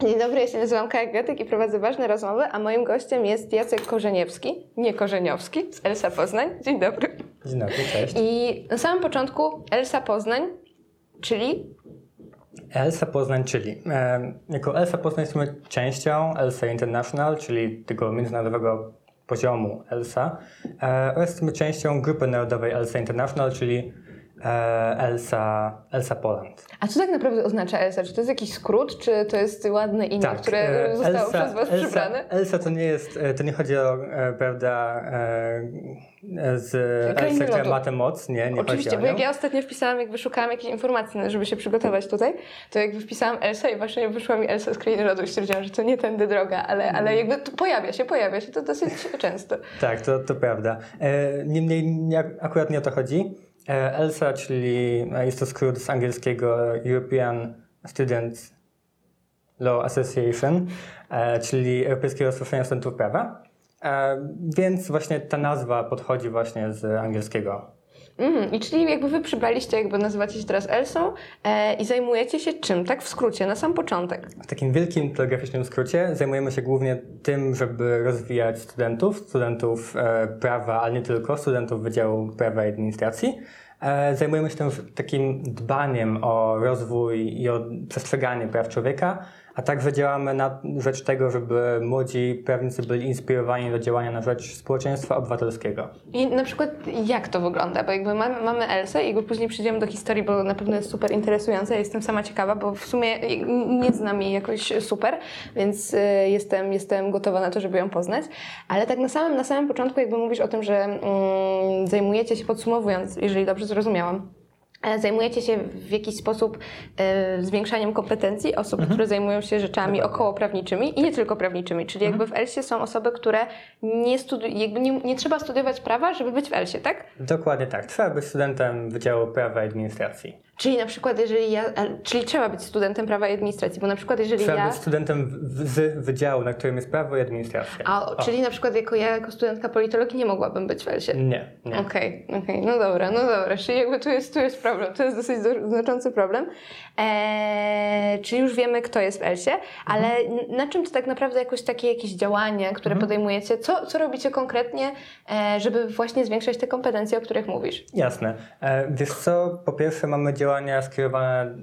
Dzień dobry, ja się nazywam Kaja Gatek i prowadzę ważne rozmowy, a moim gościem jest Jacek Korzeniewski, nie Korzeniowski, z Elsa Poznań. Dzień dobry. Dzień dobry, cześć. I na samym początku Elsa Poznań, czyli Elsa Poznań, czyli e, jako Elsa Poznań jesteśmy częścią Elsa International, czyli tego międzynarodowego poziomu Elsa e, oraz jesteśmy częścią grupy narodowej Elsa International, czyli Elsa, Elsa Poland. A co tak naprawdę oznacza Elsa? Czy to jest jakiś skrót, czy to jest ładne imię, które e, zostało Elsa, przez Was Elsa, przybrane? Elsa to nie jest, e, to nie chodzi o, e, prawda, e, z Elsa, która ma tę moc, nie, nie Oczywiście, bo jak ja ostatnio wpisałam, jak wyszukałam jakieś informacje, no, żeby się przygotować tutaj, to jakby wpisałam Elsa i właśnie wyszła mi Elsa z Krainy Lodu i stwierdziłam, że to nie tędy droga, ale, ale jakby to pojawia się, pojawia się to dosyć często. Tak, to, to prawda. E, Niemniej nie, akurat nie o to chodzi. E, ELSA, czyli e, jest to skrót z angielskiego European Students Law Association, e, czyli Europejskiego Stowarzyszenia Studentów Prawa. Więc właśnie ta nazwa podchodzi właśnie z angielskiego. Mhm, I czyli jakby wy przybraliście, jakby nazywacie się teraz Elsą e, i zajmujecie się czym, tak w skrócie, na sam początek. W takim wielkim telegraficznym skrócie zajmujemy się głównie tym, żeby rozwijać studentów, studentów e, prawa, ale nie tylko, studentów Wydziału Prawa i Administracji. E, zajmujemy się tym takim dbaniem o rozwój i o przestrzeganie praw człowieka, a także działamy na rzecz tego, żeby młodzi prawnicy byli inspirowani do działania na rzecz społeczeństwa obywatelskiego. I na przykład jak to wygląda? Bo jakby mamy, mamy Elsę i później przejdziemy do historii, bo na pewno jest super interesująca. Ja jestem sama ciekawa, bo w sumie nie znam jej jakoś super, więc y, jestem, jestem gotowa na to, żeby ją poznać. Ale tak na samym, na samym początku jakby mówisz o tym, że mm, zajmujecie się, podsumowując, jeżeli dobrze zrozumiałam, Zajmujecie się w jakiś sposób e, zwiększaniem kompetencji osób, które zajmują się rzeczami Dokładnie. okołoprawniczymi i nie tylko prawniczymi. Czyli jakby w Elsie są osoby, które nie, studi- jakby nie, nie trzeba studiować prawa, żeby być w Elsie, tak? Dokładnie tak. Trzeba być studentem Wydziału Prawa i Administracji. Czyli na przykład jeżeli ja, czyli trzeba być studentem prawa i administracji, bo na przykład jeżeli Trzeba ja... być studentem w- z wydziału, na którym jest prawo i administracja. A, O. czyli na przykład jako ja, jako studentka politologii nie mogłabym być w Elsie. Nie, nie. Okej, okej, no dobra, no dobra, czyli jakby tu jest, tu jest problem, to jest dosyć do- znaczący problem. Eee, czyli już wiemy, kto jest w Elsie, ale n- na czym to tak naprawdę jakoś takie jakieś działania, które podejmujecie, co, co robicie konkretnie, e, żeby właśnie zwiększać te kompetencje, o których mówisz? Jasne. E, wiesz co, po pierwsze mamy działania skierowane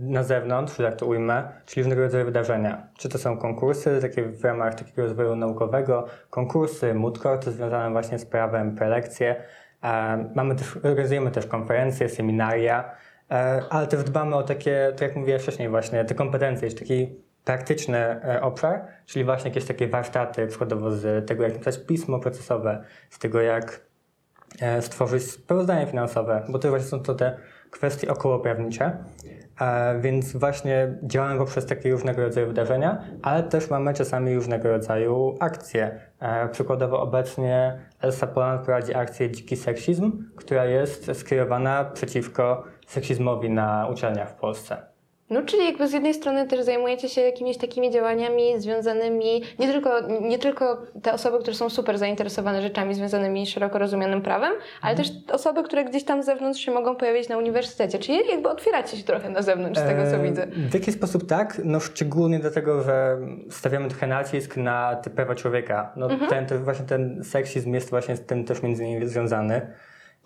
na zewnątrz, że tak to ujmę, czyli różnego rodzaju wydarzenia. Czy to są konkursy, takie w ramach takiego rozwoju naukowego, konkursy, moot courty związane właśnie z prawem, prelekcje. E, mamy też, organizujemy też konferencje, seminaria, e, ale też dbamy o takie, tak jak mówiłem wcześniej właśnie, te kompetencje, czyli taki praktyczny e, obszar, czyli właśnie jakieś takie warsztaty, przykładowo z tego, jak napisać pismo procesowe, z tego, jak stworzyć sprawozdanie finansowe, bo to właśnie są to te kwestie okołoprawnicze. E, Więc właśnie działamy poprzez takie różnego rodzaju wydarzenia, ale też mamy czasami różnego rodzaju akcje. E, Przykładowo obecnie Elsa Poland prowadzi akcję Dziki Seksizm, która jest skierowana przeciwko seksizmowi na uczelniach w Polsce. No, czyli jakby z jednej strony też zajmujecie się jakimiś takimi działaniami związanymi, nie tylko, nie tylko te osoby, które są super zainteresowane rzeczami związanymi z szeroko rozumianym prawem, ale też osoby, które gdzieś tam z zewnątrz się mogą pojawić na uniwersytecie. Czyli jakby otwieracie się trochę na zewnątrz z tego, co widzę. W jaki sposób tak? No szczególnie dlatego, że stawiamy trochę nacisk na te prawa człowieka. No Mhm. ten, to właśnie ten seksizm jest właśnie z tym też między innymi związany.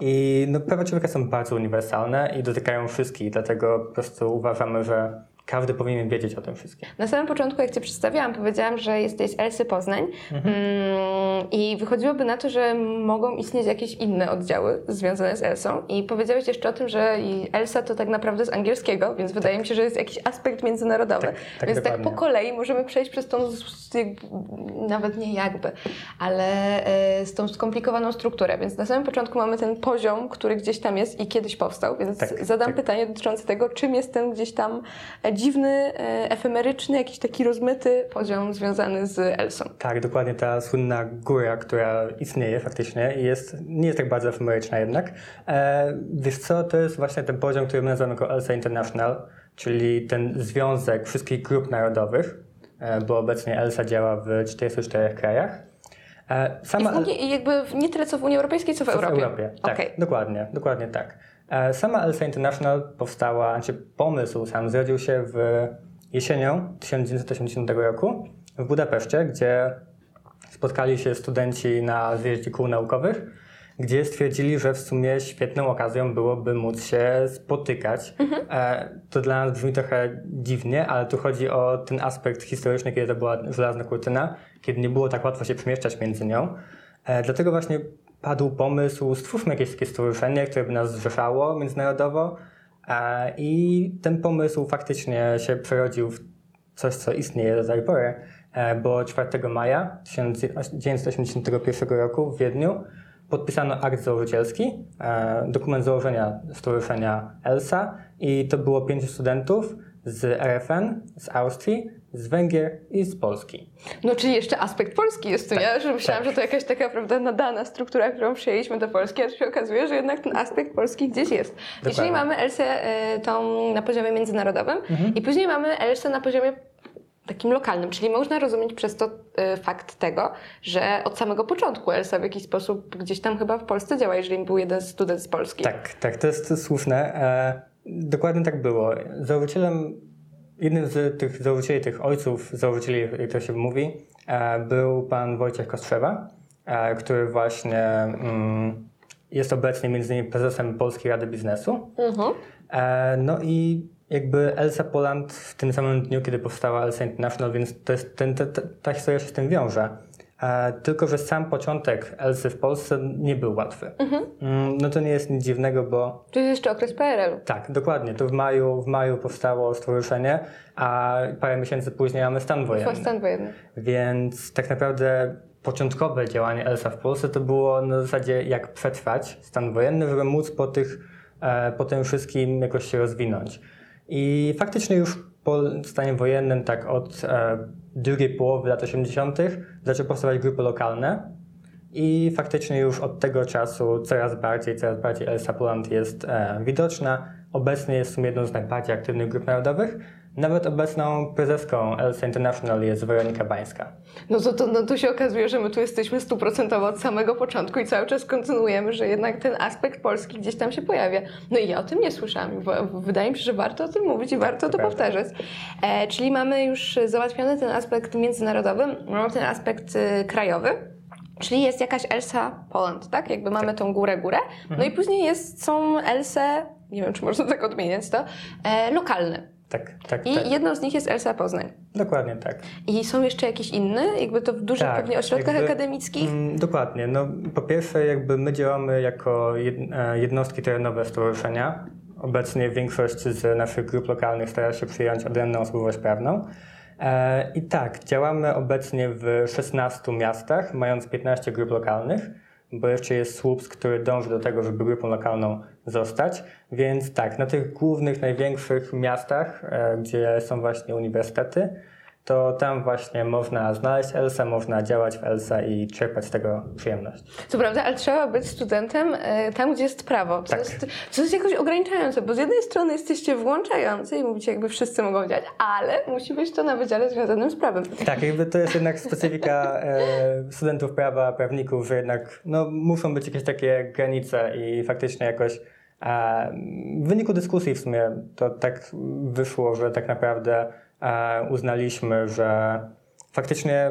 I no, prawa człowieka są bardzo uniwersalne i dotykają wszystkich, dlatego po prostu uważamy, że każdy powinien wiedzieć o tym wszystkim. Na samym początku, jak Cię przedstawiałam, powiedziałam, że jesteś Elsy Poznań mm, i wychodziłoby na to, że mogą istnieć jakieś inne oddziały związane z Elsą i powiedziałeś jeszcze o tym, że Elsa to tak naprawdę z angielskiego, więc wydaje mi się, że jest jakiś aspekt międzynarodowy. Tak, tak, więc tak po dokładnie. kolei możemy przejść przez tą, nawet nie jakby, ale e, z tą skomplikowaną strukturę. Więc na samym początku mamy ten poziom, który gdzieś tam jest i kiedyś powstał, więc Tak, zadam tak. pytanie dotyczące tego, czym jest ten gdzieś tam dziwny, e, efemeryczny, jakiś taki rozmyty poziom związany z Elsą. Tak, dokładnie ta słynna góra, która istnieje faktycznie i jest, nie jest tak bardzo efemeryczna jednak. E, wiesz co, to jest właśnie ten poziom, który my nazywamy jako ELSA International, czyli ten związek wszystkich grup narodowych, e, bo obecnie ELSA działa w 44 krajach. E, I, sama w Unii, i jakby nie tyle co w Unii Europejskiej, co w Co Europie. W Europie. Tak, Okej. dokładnie, dokładnie tak. E, Sama ELSA International powstała, znaczy pomysł sam zrodził się w jesienią 1980 roku w Budapeszcie, gdzie spotkali się studenci na zjeździe kół naukowych, gdzie stwierdzili, że w sumie świetną okazją byłoby móc się spotykać. E, to dla nas brzmi trochę dziwnie, ale tu chodzi o ten aspekt historyczny, kiedy to była żelazna kurtyna, kiedy nie było tak łatwo się przemieszczać między nią. E, dlatego właśnie padł pomysł, stwórzmy jakieś takie stowarzyszenie, które by nas zrzeszało międzynarodowo e, i ten pomysł faktycznie się przerodził w coś, co istnieje do tej pory, e, bo 4 maja 1981 roku w Wiedniu podpisano akt założycielski, e, dokument założenia Stowarzyszenia ELSA i to było pięciu studentów z RFN, z Austrii, z Węgier i z Polski. No czyli jeszcze aspekt polski jest tu, Tak, nie? Że myślałam, tak. że to jakaś taka, prawda, nadana struktura, którą przyjęliśmy do Polski, a tu się okazuje, że jednak ten aspekt polski gdzieś jest. Dokładnie. Czyli mamy Elsę e, tą na poziomie międzynarodowym i później mamy Elsę na poziomie takim lokalnym, czyli można rozumieć przez to e, fakt tego, że od samego początku Elsa w jakiś sposób gdzieś tam chyba w Polsce działa, jeżeli był jeden student z Polski. Tak, tak, to jest słuszne. E, dokładnie tak było. Założycielem, jednym z tych założycieli, tych ojców założycieli, jak to się mówi, e, był pan Wojciech Kostrzewa, e, który właśnie mm, jest obecnie między innymi prezesem Polskiej Rady Biznesu. Mhm. E, No i jakby Elsa Poland w tym samym dniu, kiedy powstała Elsa International, więc to jest ten, ta, ta, ta historia się z tym wiąże. E, tylko, że sam początek Elsy w Polsce nie był łatwy. Mm, No to nie jest nic dziwnego, bo To jest jeszcze okres PRL-u. tak, dokładnie, to w maju, w maju powstało stowarzyszenie, a parę miesięcy później mamy stan wojenny. Stan wojenny. Więc tak naprawdę początkowe działanie ELSA w Polsce to było na zasadzie jak przetrwać stan wojenny, żeby móc po, tych, e, po tym wszystkim jakoś się rozwinąć. I faktycznie już po stanie wojennym, tak od e, drugiej połowy lat 80., zaczęły powstawać grupy lokalne. I faktycznie już od tego czasu coraz bardziej, coraz bardziej Elsa Poland jest e, widoczna. Obecnie jest w sumie jedną z najbardziej aktywnych grup narodowych. Nawet obecną prezeską Elsa International jest Weronika Bańska. No to, to, no to się okazuje, że my tu jesteśmy stuprocentowo od samego początku i cały czas kontynuujemy, że jednak ten aspekt polski gdzieś tam się pojawia. No i ja o tym nie słyszałam. Wydaje mi się, że warto o tym mówić i warto to to powtarzać. E, czyli mamy już załatwiony ten aspekt międzynarodowy, mamy ten aspekt y, krajowy. Czyli jest jakaś Elsa Poland, tak? Jakby mamy tą górę, górę. No i później jest, są Else, nie wiem czy można tak odmieniać to, e, lokalne. Tak, tak, I tak. jedną z nich jest Elsa Poznań. Dokładnie tak. I są jeszcze jakieś inne? Jakby to w dużych Tak, pewnie ośrodkach jakby- akademickich? Mm, dokładnie. No, po pierwsze, jakby my działamy jako e, jednostki terenowe stowarzyszenia. Obecnie większość z naszych grup lokalnych stara się przyjąć odrębną osobowość prawną. E, I tak, działamy obecnie w 16 miastach, mając 15 grup lokalnych, bo jeszcze jest Słupsk, który dąży do tego, żeby grupą lokalną zostać. Więc tak, na tych głównych, największych miastach, e, gdzie są właśnie uniwersytety, to tam właśnie można znaleźć ELSA, można działać w ELSA i czerpać z tego przyjemność. Co prawda, ale trzeba być studentem e, tam, gdzie jest prawo. Co, Tak. jest, co jest jakoś ograniczające, bo z jednej strony jesteście włączający i mówicie, jakby wszyscy mogą działać, ale musi być to na wydziale związanym z prawem. Tak, jakby to jest jednak specyfika e, studentów prawa, prawników, że jednak no, muszą być jakieś takie granice i faktycznie jakoś w wyniku dyskusji w sumie to tak wyszło, że tak naprawdę e, uznaliśmy, że faktycznie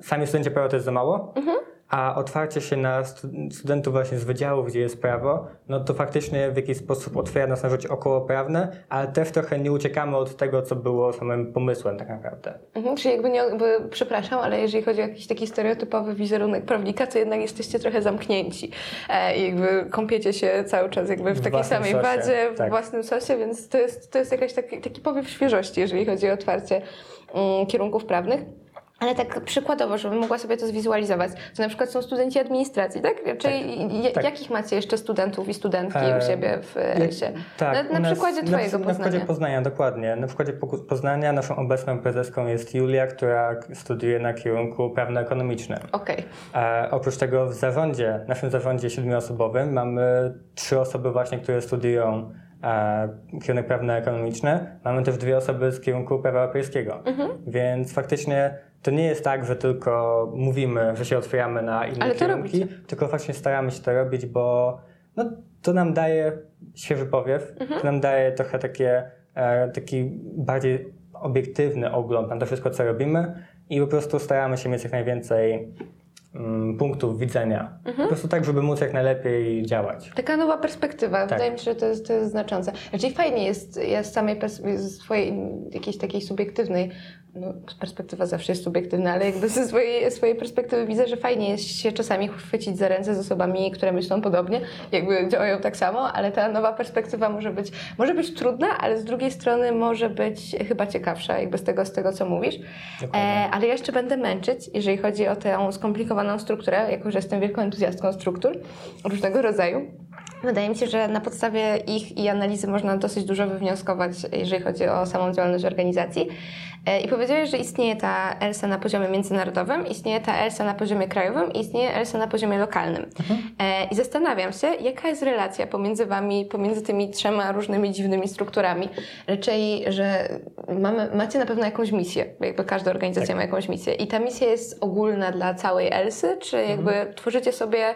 sami studenci prawa to jest za mało, a otwarcie się na stu- studentów właśnie z wydziałów, gdzie jest prawo, no to faktycznie w jakiś sposób otwiera nas na życie okołoprawne, ale też trochę nie uciekamy od tego, co było samym pomysłem tak naprawdę. Mhm, czyli jakby nie, jakby, przepraszam, ale jeżeli chodzi o jakiś taki stereotypowy wizerunek prawnika, to jednak jesteście trochę zamknięci e, i jakby kąpiecie się cały czas jakby w W takiej samej sosie, wadzie, w tak. własnym sosie, więc to jest, to jest jakaś taki, taki powiew świeżości, jeżeli chodzi o otwarcie mm, kierunków prawnych. Ale tak przykładowo, żebym mogła sobie to zwizualizować, to na przykład są studenci administracji, tak? Czyli je- tak. jakich macie jeszcze studentów i studentki E, u siebie w Elsie? Tak, na, na nas- przykładzie na, Twojego na Poznania. przykładzie Poznania, dokładnie. Na przykładzie Poznania naszą obecną prezeską jest Julia, która studiuje na kierunku prawno-ekonomicznym. Okej. E, oprócz tego w zarządzie, naszym zarządzie siedmioosobowym mamy trzy osoby właśnie, które studiują e, kierunek prawno-ekonomiczny. Mamy też dwie osoby z kierunku prawa europejskiego. Mhm. Więc faktycznie to nie jest tak, że tylko mówimy, że się otwieramy na inne Ale kierunki, robicie. tylko właśnie staramy się to robić, bo no, to nam daje świeży powiew, Mhm. to nam daje trochę takie, e, taki bardziej obiektywny ogląd na to wszystko, co robimy i po prostu staramy się mieć jak najwięcej punktów widzenia. Po prostu tak, żeby móc jak najlepiej działać. Taka nowa perspektywa. Tak. Wydaje mi się, że to jest, to jest znaczące. Raczej fajnie jest, ja z samej z swojej jakiejś takiej subiektywnej, no perspektywa zawsze jest subiektywna, ale jakby ze swojej, swojej perspektywy widzę, że fajnie jest się czasami chwycić za ręce z osobami, które myślą podobnie, jakby działają tak samo, ale ta nowa perspektywa może być, może być trudna, ale z drugiej strony może być chyba ciekawsza, jakby z tego, z tego co mówisz. E, ale ja jeszcze będę męczyć, jeżeli chodzi o tę skomplikowaną strukturę, jako że jestem wielką entuzjastką struktur różnego rodzaju. Wydaje mi się, że na podstawie ich i analizy można dosyć dużo wywnioskować, jeżeli chodzi o samą działalność organizacji. E, I powiedziałeś, że istnieje ta ELSA na poziomie międzynarodowym, istnieje ta ELSA na poziomie krajowym i istnieje ELSA na poziomie lokalnym. E, I zastanawiam się, jaka jest relacja pomiędzy wami, pomiędzy tymi trzema różnymi dziwnymi strukturami. Raczej, że mamy, macie na pewno jakąś misję, jakby każda organizacja Tak. ma jakąś misję. I ta misja jest ogólna dla całej ELSY, czy jakby tworzycie sobie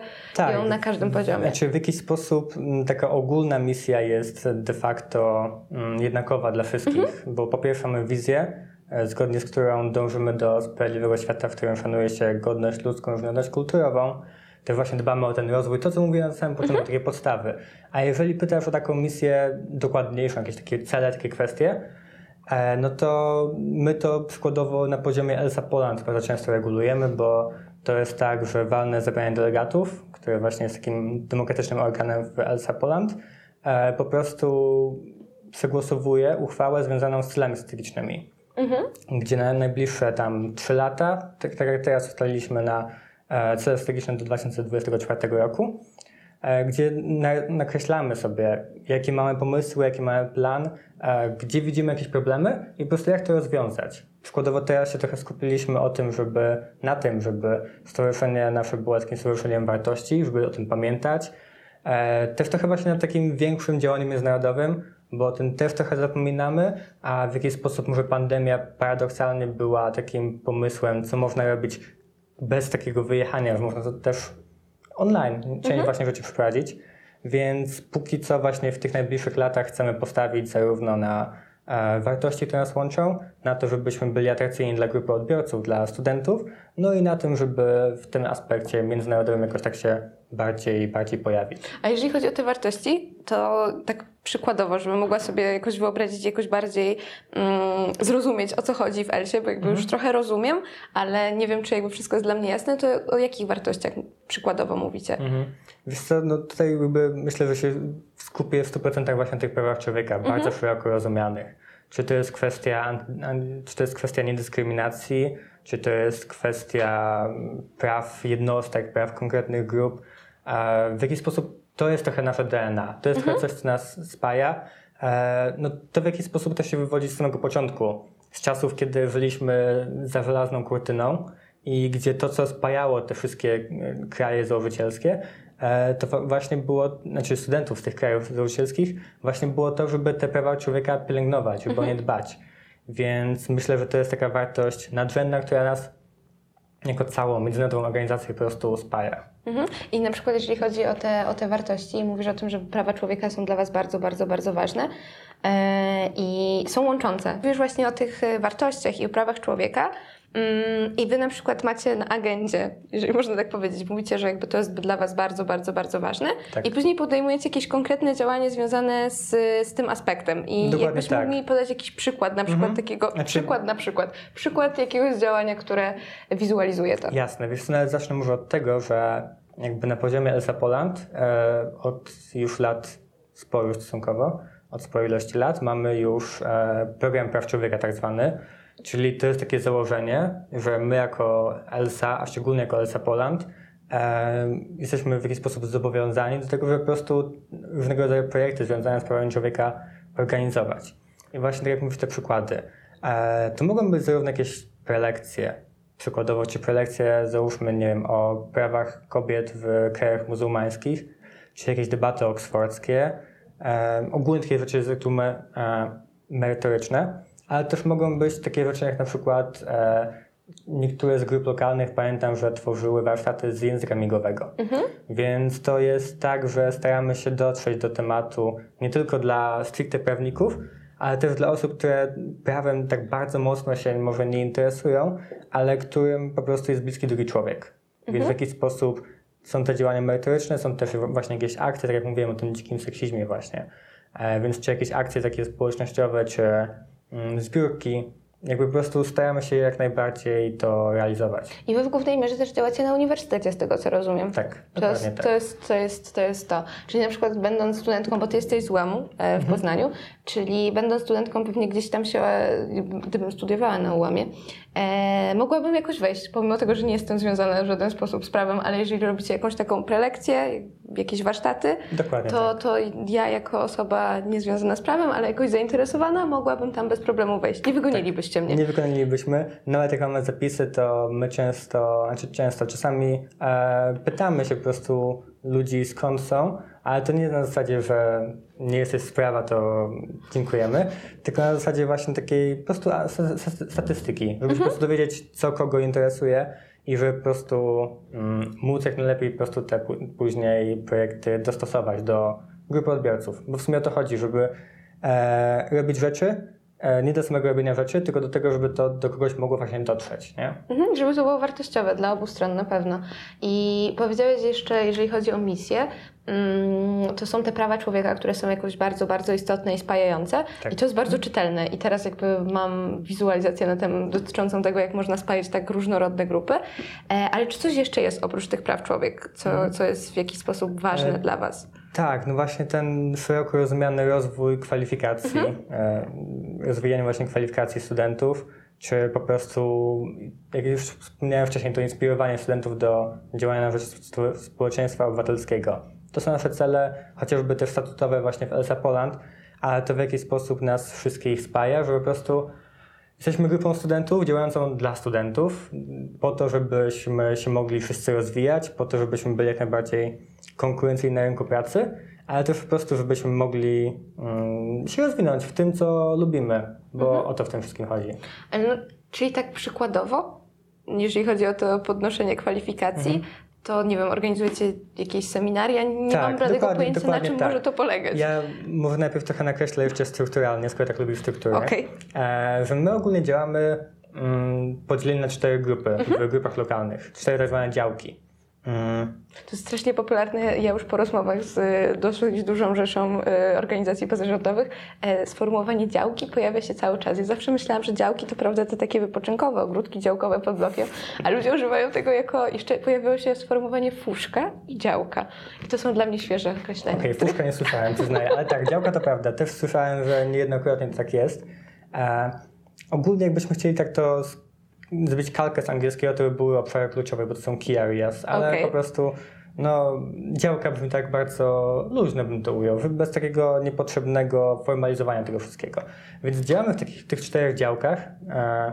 ją na każdym poziomie? Znaczy w jakiś sposób m, taka ogólna misja jest de facto mm, jednakowa dla wszystkich, Mhm. bo po pierwsze mamy wizję, e, zgodnie z którą dążymy do sprawiedliwego świata, w którym szanuje się godność ludzką, różnorodność kulturową. Też właśnie dbamy o ten rozwój, to co mówiłem na samym początku, takie podstawy. A jeżeli pytasz o taką misję dokładniejszą, jakieś takie cele, takie kwestie, E, No to my to przykładowo na poziomie ELSA Poland bardzo często regulujemy, bo to jest tak, że walne zebranie delegatów, które właśnie jest takim demokratycznym organem w ELSA Poland, e, po prostu przegłosowuje uchwałę związaną z celami strategicznymi, gdzie na najbliższe tam 3 lata, tak, tak jak teraz ustaliliśmy na e, cele strategiczne do 2024 roku, gdzie na, nakreślamy sobie, jakie mamy pomysły, jaki mamy plan, e, gdzie widzimy jakieś problemy i po prostu jak to rozwiązać. Przykładowo teraz się trochę skupiliśmy o tym, żeby na tym, żeby stowarzyszenie nasze było takim stowarzyszeniem wartości, żeby o tym pamiętać. E, też trochę właśnie nad takim większym działaniem międzynarodowym, bo o tym też trochę zapominamy, a w jakiś sposób może pandemia paradoksalnie była takim pomysłem, co można robić bez takiego wyjechania, że można to też online część właśnie rzeczy przeprowadzić. Więc póki co właśnie w tych najbliższych latach chcemy postawić zarówno na e, wartości, które nas łączą, na to, żebyśmy byli atrakcyjni dla grupy odbiorców, dla studentów, no i na tym, żeby w tym aspekcie międzynarodowym jakoś tak się bardziej, bardziej pojawić. A jeżeli chodzi o te wartości, to tak przykładowo, żebym mogła sobie jakoś wyobrazić, jakoś bardziej mm, zrozumieć, o co chodzi w Elsie, bo jakby już trochę rozumiem, ale nie wiem, czy jakby wszystko jest dla mnie jasne, to o jakich wartościach przykładowo mówicie? Mhm. Wiesz co, no tutaj jakby myślę, że się skupię w 100% właśnie na tych prawach człowieka, bardzo szeroko rozumianych. Czy to jest kwestia, czy to jest kwestia niedyskryminacji, czy to jest kwestia mm, praw jednostek, praw konkretnych grup. W jaki sposób to jest trochę nasze DNA, to jest trochę coś, co nas spaja. E, No to w jaki sposób to się wywodzi z samego początku, z czasów, kiedy żyliśmy za żelazną kurtyną i gdzie to, co spajało te wszystkie e, kraje założycielskie, e, to właśnie było, znaczy studentów z tych krajów założycielskich, właśnie było to, żeby te prawa człowieka pielęgnować, żeby o nie dbać. Więc myślę, że to jest taka wartość nadrzędna, która nas jako całą międzynarodową organizację po prostu spaja. Mhm. I na przykład jeżeli chodzi o te, o te wartości, mówisz o tym, że prawa człowieka są dla Was bardzo, bardzo, bardzo ważne e, i są łączące. Mówisz właśnie o tych e, wartościach i o prawach człowieka mm, i Wy na przykład macie na agendzie, jeżeli można tak powiedzieć, mówicie, że jakby to jest dla Was bardzo, bardzo, bardzo ważne Tak. i później podejmujecie jakieś konkretne działanie związane z, z tym aspektem i Dokładnie jakbyś tak. mógł mi podać jakiś przykład, na przykład Mhm. takiego, Znaczy- przykład na przykład, przykład jakiegoś działania, które wizualizuje to. Jasne, nawet zacznę może od tego, że jakby na poziomie Elsa Poland e, od już lat sporo stosunkowo, od sporej ilości lat mamy już e, program praw człowieka tak zwany, czyli to jest takie założenie, że my jako Elsa, a szczególnie jako Elsa Poland, e, jesteśmy w jakiś sposób zobowiązani do tego, żeby po prostu różnego rodzaju projekty związane z prawami człowieka organizować. I właśnie tak jak mówisz te przykłady, to mogą być zarówno jakieś prelekcje, przykładowo, czy prelekcje, załóżmy, nie wiem, o prawach kobiet w krajach muzułmańskich, czy jakieś debaty oksfordzkie, e, ogólnie takie rzeczy z reguły e, merytoryczne, ale też mogą być takie rzeczy jak na przykład e, niektóre z grup lokalnych, pamiętam, że tworzyły warsztaty z języka migowego. Więc to jest tak, że staramy się dotrzeć do tematu nie tylko dla stricte prawników, ale też dla osób, które prawem tak bardzo mocno się może nie interesują, ale którym po prostu jest bliski drugi człowiek. Więc w jakiś sposób są te działania merytoryczne, są też właśnie jakieś akcje, tak jak mówiłem o tym dzikim seksizmie właśnie. E, więc czy jakieś akcje takie społecznościowe, czy mm, zbiórki, jakby po prostu staramy się jak najbardziej to realizować. I wy w głównej mierze też działacie na uniwersytecie, z tego co rozumiem. Tak, To jest, tak. to, jest, to, jest, to jest to. Czyli na przykład będąc studentką, bo ty jesteś z UAM-u e, w Mhm. Poznaniu, czyli będąc studentką pewnie gdzieś tam się, e, gdybym studiowała na UAM-ie, e, mogłabym jakoś wejść, pomimo tego, że nie jestem związana w żaden sposób z prawem, ale jeżeli robicie jakąś taką prelekcję, jakieś warsztaty, Dokładnie to, tak. to ja jako osoba niezwiązana z prawem, ale jakoś zainteresowana, mogłabym tam bez problemu wejść. Nie wygonilibyście mnie. Nie wykonalibyśmy. Nawet jak mamy zapisy, to my często, znaczy często, czasami e, pytamy się po prostu ludzi skąd są, ale to nie na zasadzie, że nie jesteś z prawa, to dziękujemy, tylko na zasadzie właśnie takiej po prostu statystyki, żeby się po prostu dowiedzieć, co kogo interesuje i żeby po prostu mm, móc jak najlepiej po prostu te pó- później projekty dostosować do grupy odbiorców. Bo w sumie o to chodzi, żeby e, robić rzeczy, nie do samego robienia rzeczy, tylko do tego, żeby to do kogoś mogło właśnie dotrzeć, nie? Mhm, żeby to było wartościowe dla obu stron na pewno. I powiedziałeś jeszcze, jeżeli chodzi o misję, mm, to są te prawa człowieka, które są jakoś bardzo, bardzo istotne i spajające. Tak. I to jest bardzo czytelne. I teraz jakby mam wizualizację na tem, dotyczącą tego, jak można spajać tak różnorodne grupy. E, ale czy coś jeszcze jest oprócz tych praw człowiek, co, co jest w jakiś sposób ważne E, dla Was? Tak, no właśnie ten szeroko rozumiany rozwój kwalifikacji, e, rozwijanie właśnie kwalifikacji studentów, czy po prostu, jak już wspomniałem wcześniej, to inspirowanie studentów do działania na rzecz spo- społeczeństwa obywatelskiego. To są nasze cele, chociażby też statutowe właśnie w ELSA Poland, ale to w jakiś sposób nas wszystkich spaja, że po prostu Jesteśmy grupą studentów działającą dla studentów, po to, żebyśmy się mogli wszyscy rozwijać, po to, żebyśmy byli jak najbardziej konkurencyjni na rynku pracy, ale też po prostu, żebyśmy mogli mm, się rozwinąć w tym, co lubimy, bo o to w tym wszystkim chodzi. E, No, czyli tak przykładowo, jeżeli chodzi o to podnoszenie kwalifikacji, to nie wiem, organizujecie jakieś seminaria? Nie Mhm. Tak, mam dokładnie, pojęcia, na czym tak. może to polegać. Ja może najpierw trochę nakreślę jeszcze strukturalnie, skoro tak lubisz strukturę. Okej. E, że my ogólnie działamy mm, podzieleni na cztery grupy w grupach lokalnych, cztery tak zwane działki. Mm, To jest strasznie popularne. Ja już po rozmowach z dosyć dużą rzeszą y, organizacji pozarządowych e, sformułowanie działki pojawia się cały czas. Ja zawsze myślałam, że działki to prawda te takie wypoczynkowe, ogródki działkowe pod blokiem, a ludzie używają tego jako, jeszcze pojawiło się sformułowanie fuszka i działka. I to są dla mnie świeże określenia. Okej, fuszka nie słyszałem, przyznaję, ale tak, działka to prawda. Też słyszałem, że niejednokrotnie to tak jest. E, ogólnie jakbyśmy chcieli tak to zrobić kalkę z angielskiego, to by były obszary kluczowe, bo to są key areas, ale Okej. po prostu no, działka brzmi tak bardzo luźno bym to ujął, bez takiego niepotrzebnego formalizowania tego wszystkiego. Więc działamy w takich, tych czterech działkach e,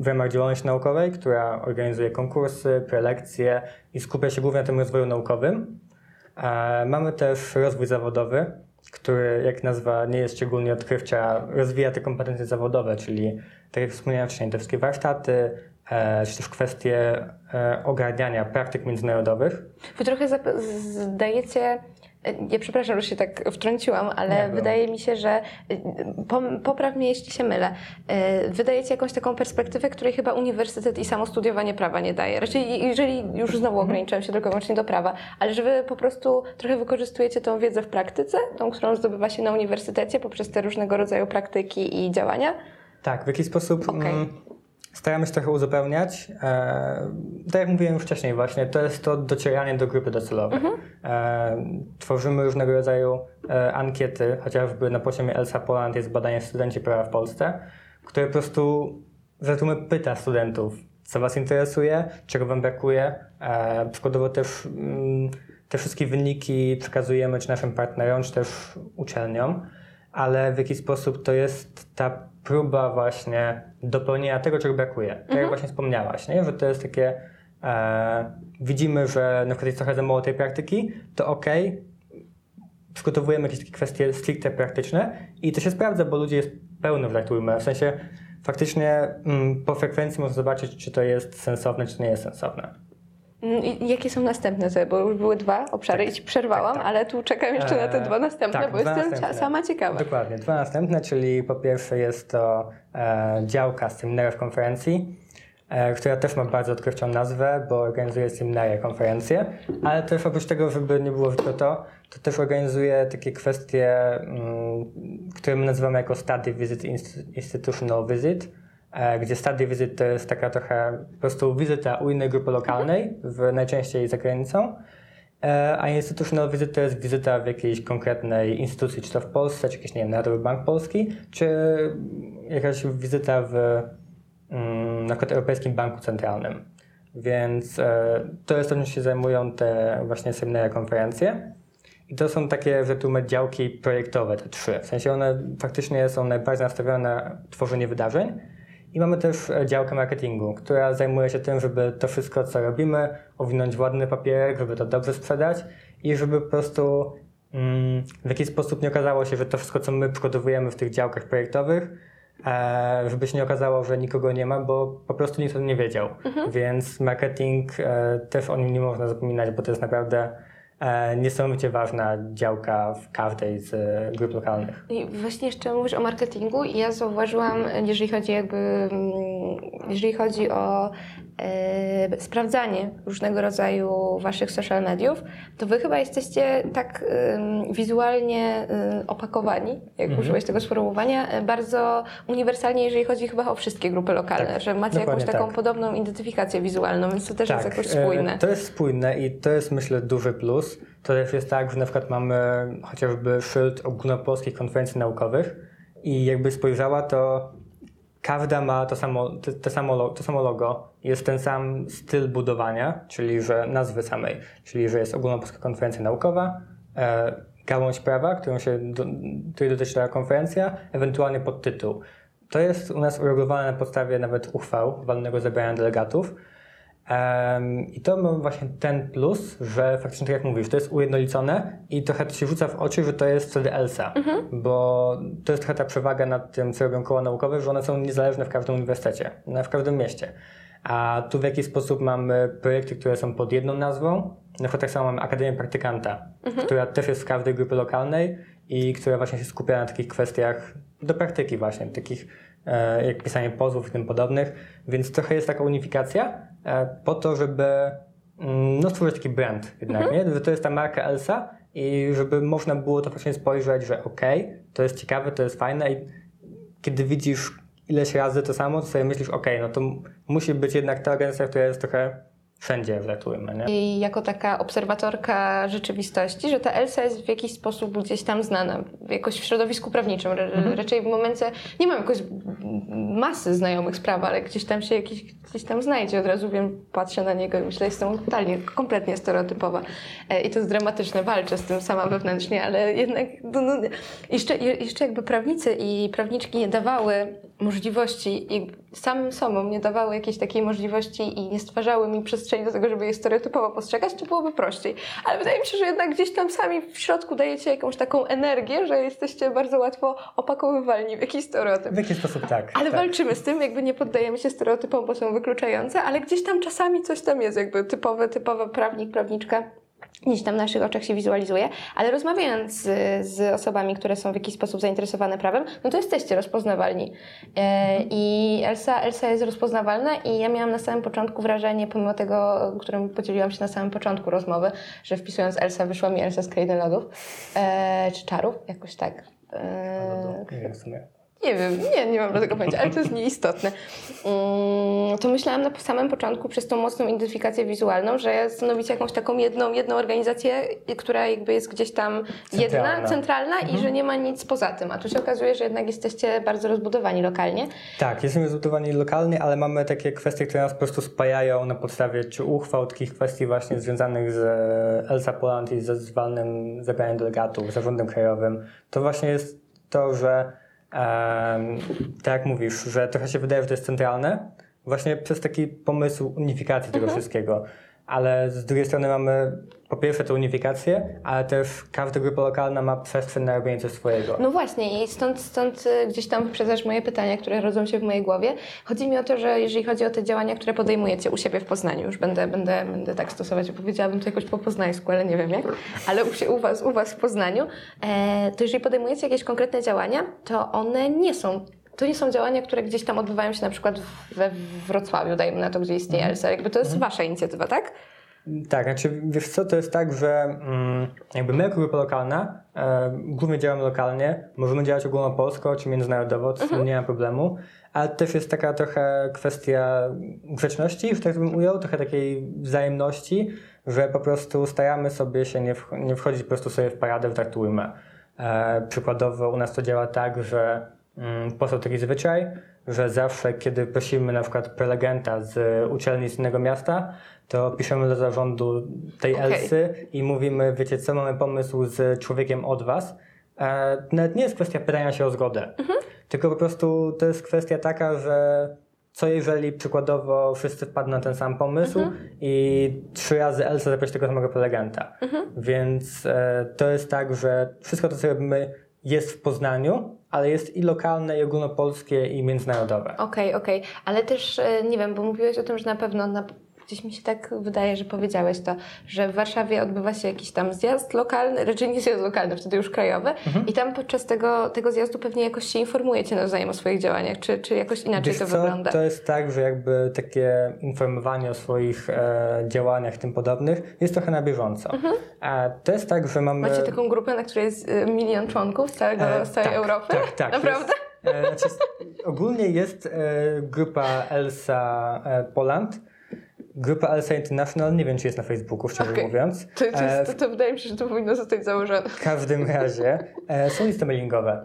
w ramach działalności naukowej, która organizuje konkursy, prelekcje i skupia się głównie na tym rozwoju naukowym. E, Mamy też rozwój zawodowy, który, jak nazwa nie jest szczególnie odkrywcza, rozwija te kompetencje zawodowe, czyli, tak jak wspomniałem wcześniej, te wszystkie warsztaty, e, czy też kwestie e, ogarniania praktyk międzynarodowych. Wy trochę zdajecie. e, Ja przepraszam, że się tak wtrąciłam, ale wydaje mi się, że e, popraw mnie, jeśli się mylę. e, Wydajecie jakąś taką perspektywę, której chyba uniwersytet i samo studiowanie prawa nie daje. Raczej, jeżeli już znowu ograniczam się tylko wyłącznie do prawa, ale że wy po prostu trochę wykorzystujecie tą wiedzę w praktyce, tą, którą zdobywa się na uniwersytecie poprzez te różnego rodzaju praktyki i działania. Tak, w jaki sposób Okej. mm, staramy się trochę uzupełniać. E, tak jak mówiłem już wcześniej właśnie, to jest to docieranie do grupy docelowej. E, tworzymy różnego rodzaju e, ankiety, chociażby na poziomie ELSA Poland jest badanie studenci prawa w Polsce, które po prostu z reguły pyta studentów, co was interesuje, czego wam brakuje. E, przykładowo też mm, te wszystkie wyniki przekazujemy czy naszym partnerom, czy też uczelniom, ale w jaki sposób to jest ta próba właśnie dopełnienia tego, czego brakuje. Tak jak właśnie wspomniałaś, nie? że to jest takie, e, widzimy, że na przykład jest trochę za mało tej praktyki, to okej, przygotowujemy jakieś takie kwestie stricte praktyczne i to się sprawdza, bo ludzie jest pełno w Lightroomie. W sensie faktycznie mm, po frekwencji można zobaczyć, czy to jest sensowne, czy nie jest sensowne. Mm, I jakie są następne te? Bo już były dwa obszary Tak, i ci przerwałam, tak, tak. ale tu czekam jeszcze na te Eee, dwa następne, tak, bo dwa jestem następne. sama ciekawa. Dokładnie, dwa następne, czyli po pierwsze jest to e, działka seminariów konferencji, e, która też ma bardzo odkrywczą nazwę, bo organizuje seminaria, konferencje, ale też oprócz tego, żeby nie było tylko to, to też organizuje takie kwestie, mm, które my nazywamy jako study visit, inst- institutional visit, e, gdzie study visit to jest taka trochę po prostu wizyta u innej grupy lokalnej, w, najczęściej za granicą, E, A institutional visit to jest wizyta w jakiejś konkretnej instytucji, czy to w Polsce, czy jakiś, nie wiem, Narodowy Bank Polski, czy jakaś wizyta w mm, na przykład Europejskim Banku Centralnym. Więc e, to jest to, czym się zajmują te właśnie seminaria, konferencje. I to są takie, że tu mamy działki projektowe, te trzy. W sensie one faktycznie są najbardziej nastawione na tworzenie wydarzeń. I mamy też e, działkę marketingu, która zajmuje się tym, żeby to wszystko, co robimy, owinąć w ładny papierek, żeby to dobrze sprzedać i żeby po prostu mm, w jakiś sposób nie okazało się, że to wszystko, co my przygotowujemy w tych działkach projektowych, e, żeby się nie okazało, że nikogo nie ma, bo po prostu nikt o tym nie wiedział. Więc marketing e, też o nim nie można zapominać, bo to jest naprawdę niesamowicie ważna działka w każdej z e, grup lokalnych. I właśnie jeszcze mówisz o marketingu i ja zauważyłam, jeżeli chodzi jakby, mm, jeżeli chodzi o e, sprawdzanie różnego rodzaju waszych social mediów, to wy chyba jesteście tak em, wizualnie e, opakowani, jak Mhm. użyłeś tego sformułowania, e, bardzo uniwersalnie, jeżeli chodzi chyba o wszystkie grupy lokalne, Tak, że macie jakąś taką tak. podobną identyfikację wizualną, więc to też jest jakoś e, spójne. To jest spójne i to jest myślę duży plus. To też jest tak, że na przykład mamy chociażby szyld ogólnopolskich konferencji naukowych i jakby spojrzała, to każda ma to samo, to, to, samo, to samo logo, jest ten sam styl budowania, czyli że nazwy samej, czyli że jest ogólnopolska konferencja naukowa, e, gałąź prawa, którą się do, dotyczy ta konferencja, ewentualnie podtytuł. To jest u nas uregulowane na podstawie nawet uchwał walnego zebrania delegatów. I to ma właśnie ten plus, że faktycznie tak jak mówisz, to jest ujednolicone i trochę to się rzuca w oczy, że to jest wtedy ELSA, bo to jest trochę ta przewaga nad tym, co robią koła naukowe, że one są niezależne w każdym uniwersytecie, w każdym mieście. A tu w jakiś sposób mamy projekty, które są pod jedną nazwą, na przykład tak samo mamy Akademię Praktykanta, która też jest w każdej grupie lokalnej i która właśnie się skupia na takich kwestiach do praktyki właśnie, takich jak pisanie pozwów i tym podobnych, więc trochę jest taka unifikacja e, po to, żeby mm, no, stworzyć taki brand jednak, nie? Że to jest ta marka Elsa i żeby można było to właśnie spojrzeć, że okej, to jest ciekawe, to jest fajne i kiedy widzisz ileś razy to samo, to sobie myślisz, okej, no to musi być jednak ta organizacja, która jest trochę wszędzie, że powiem, nie? I jako taka obserwatorka rzeczywistości, że ta Elsa jest w jakiś sposób gdzieś tam znana, jakoś w środowisku prawniczym. Ra- Mhm. Raczej w momencie, nie mam jakoś masy znajomych spraw, ale gdzieś tam się jakiś, gdzieś tam znajdzie. Od razu wiem, patrzę na niego i myślę, jestem totalnie, kompletnie stereotypowa. E, I to jest dramatyczne, walczę z tym sama wewnętrznie, ale jednak no, no, jeszcze, je- jeszcze jakby prawnicy i prawniczki nie dawały możliwości i samym sobą nie dawały jakiejś takiej możliwości i nie stwarzały mi przestrzeni do tego, żeby je stereotypowo postrzegać, to byłoby prościej. Ale wydaje mi się, że jednak gdzieś tam sami w środku dajecie jakąś taką energię, że jesteście bardzo łatwo opakowywalni w jakiś stereotyp. W jaki sposób tak. Ale tak. walczymy z tym, jakby nie poddajemy się stereotypom, bo są wykluczające, ale gdzieś tam czasami coś tam jest, jakby typowy, typowy prawnik, prawniczka. Gdzieś tam w naszych oczach się wizualizuje, ale rozmawiając z, z osobami, które są w jakiś sposób zainteresowane prawem, no to jesteście rozpoznawalni. E, I Elsa, Elsa jest rozpoznawalna i ja miałam na samym początku wrażenie, pomimo tego, którym podzieliłam się na samym początku rozmowy, że wpisując Elsa wyszła mi Elsa z Krainy Lodów, e, czy Czarów, jakoś tak. E, Nie w sumie. Nie wiem, nie, nie mam tego pojęcia, ale to jest nieistotne. Mm, to myślałam na samym początku przez tą mocną identyfikację wizualną, że stanowicie jakąś taką jedną, jedną organizację, która jakby jest gdzieś tam jedna, Centralna. centralna i że nie ma nic poza tym. A tu się okazuje, że jednak jesteście bardzo rozbudowani lokalnie. Tak, jesteśmy zbudowani lokalnie, ale mamy takie kwestie, które nas po prostu spajają na podstawie czy uchwał, takich kwestii właśnie związanych z e, Elsa Poland i ze zwalnym zabraniem delegatów, zarządem krajowym. To właśnie jest to, że tak jak mówisz, że trochę się wydaje, że to jest centralne, właśnie przez taki pomysł unifikacji tego wszystkiego. Ale z drugiej strony mamy po pierwsze tę unifikację, ale też każda grupa lokalna ma przestrzeń na robienie coś swojego. No właśnie i stąd, stąd y, gdzieś tam wyprzedzasz moje pytania, które rodzą się w mojej głowie. Chodzi mi o to, że jeżeli chodzi o te działania, które podejmujecie u siebie w Poznaniu, już będę, będę, będę tak stosować, powiedziałabym to jakoś po poznańsku, ale nie wiem jak, ale u, u, was, u Was w Poznaniu, e, to jeżeli podejmujecie jakieś konkretne działania, to one nie są to nie są działania, które gdzieś tam odbywają się na przykład we Wrocławiu, dajmy na to, gdzie istnieje ELSA. Jakby to jest Wasza inicjatywa, tak? Tak, znaczy wiesz co, to jest tak, że mm, jakby my jako grupa lokalna e, głównie działamy lokalnie, możemy działać ogólnopolsko czy międzynarodowo, to tym nie ma problemu, ale też jest taka trochę kwestia grzeczności, już tak bym ujął, trochę takiej wzajemności, że po prostu staramy sobie się nie, wch- nie wchodzić po prostu sobie w paradę, traktujmy. E, przykładowo u nas to działa tak, że mm, powstał taki zwyczaj, że zawsze kiedy prosimy na przykład prelegenta z uczelni z innego miasta, to piszemy do zarządu tej Okej. Elsy i mówimy, wiecie co, mamy pomysł z człowiekiem od was. E, nawet nie jest kwestia pytania się o zgodę, tylko po prostu to jest kwestia taka, że co jeżeli przykładowo wszyscy wpadną na ten sam pomysł i trzy razy Elsa zaprosi tego samego prelegenta. Więc e, to jest tak, że wszystko to, co robimy jest w Poznaniu, ale jest i lokalne, i ogólnopolskie, i międzynarodowe. Okej, okej, ale też e, nie wiem, bo mówiłeś o tym, że na pewno na, gdzieś mi się tak wydaje, że powiedziałeś to, że w Warszawie odbywa się jakiś tam zjazd lokalny, raczej nie zjazd lokalny, wtedy już krajowy Mhm. i tam podczas tego, tego zjazdu pewnie jakoś się informujecie nawzajem o swoich działaniach, czy, czy jakoś inaczej Wiesz to co, wygląda? To jest tak, że jakby takie informowanie o swoich e, działaniach i tym podobnych jest trochę na bieżąco. A to jest tak, że mamy... Mhm. Macie taką grupę, na której jest e, milion członków z, całego, E, z całej tak, Europy? Tak, tak. Naprawdę? Jest, e, znaczy, ogólnie jest e, grupa Elsa e, Poland, grupa Elsa International, nie wiem czy jest na Facebooku, szczerze Okej. mówiąc. To, to, E, jest, to, to wydaje mi się, że to powinno zostać założone. w każdym razie e, są listy mailingowe.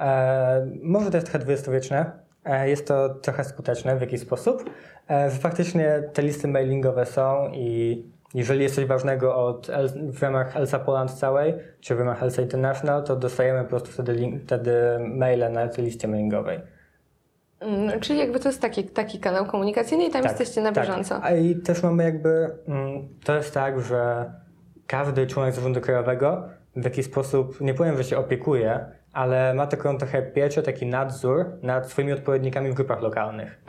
E, może to jest trochę dwudziestowieczne. E, jest to trochę skuteczne w jakiś sposób. E, faktycznie te listy mailingowe są i jeżeli jest coś ważnego od w ramach Elsa Poland całej, czy w ramach Elsa International, to dostajemy po prostu wtedy, link, wtedy maile na tej liście mailingowej. Mm, czyli jakby to jest taki, taki kanał komunikacyjny i tam jesteście na bieżąco. Tak. I też mamy jakby, mm, to jest tak, że każdy członek zarządu krajowego w jakiś sposób, nie powiem, że się opiekuje, ale ma taką trochę pieczę, taki nadzór nad swoimi odpowiednikami w grupach lokalnych.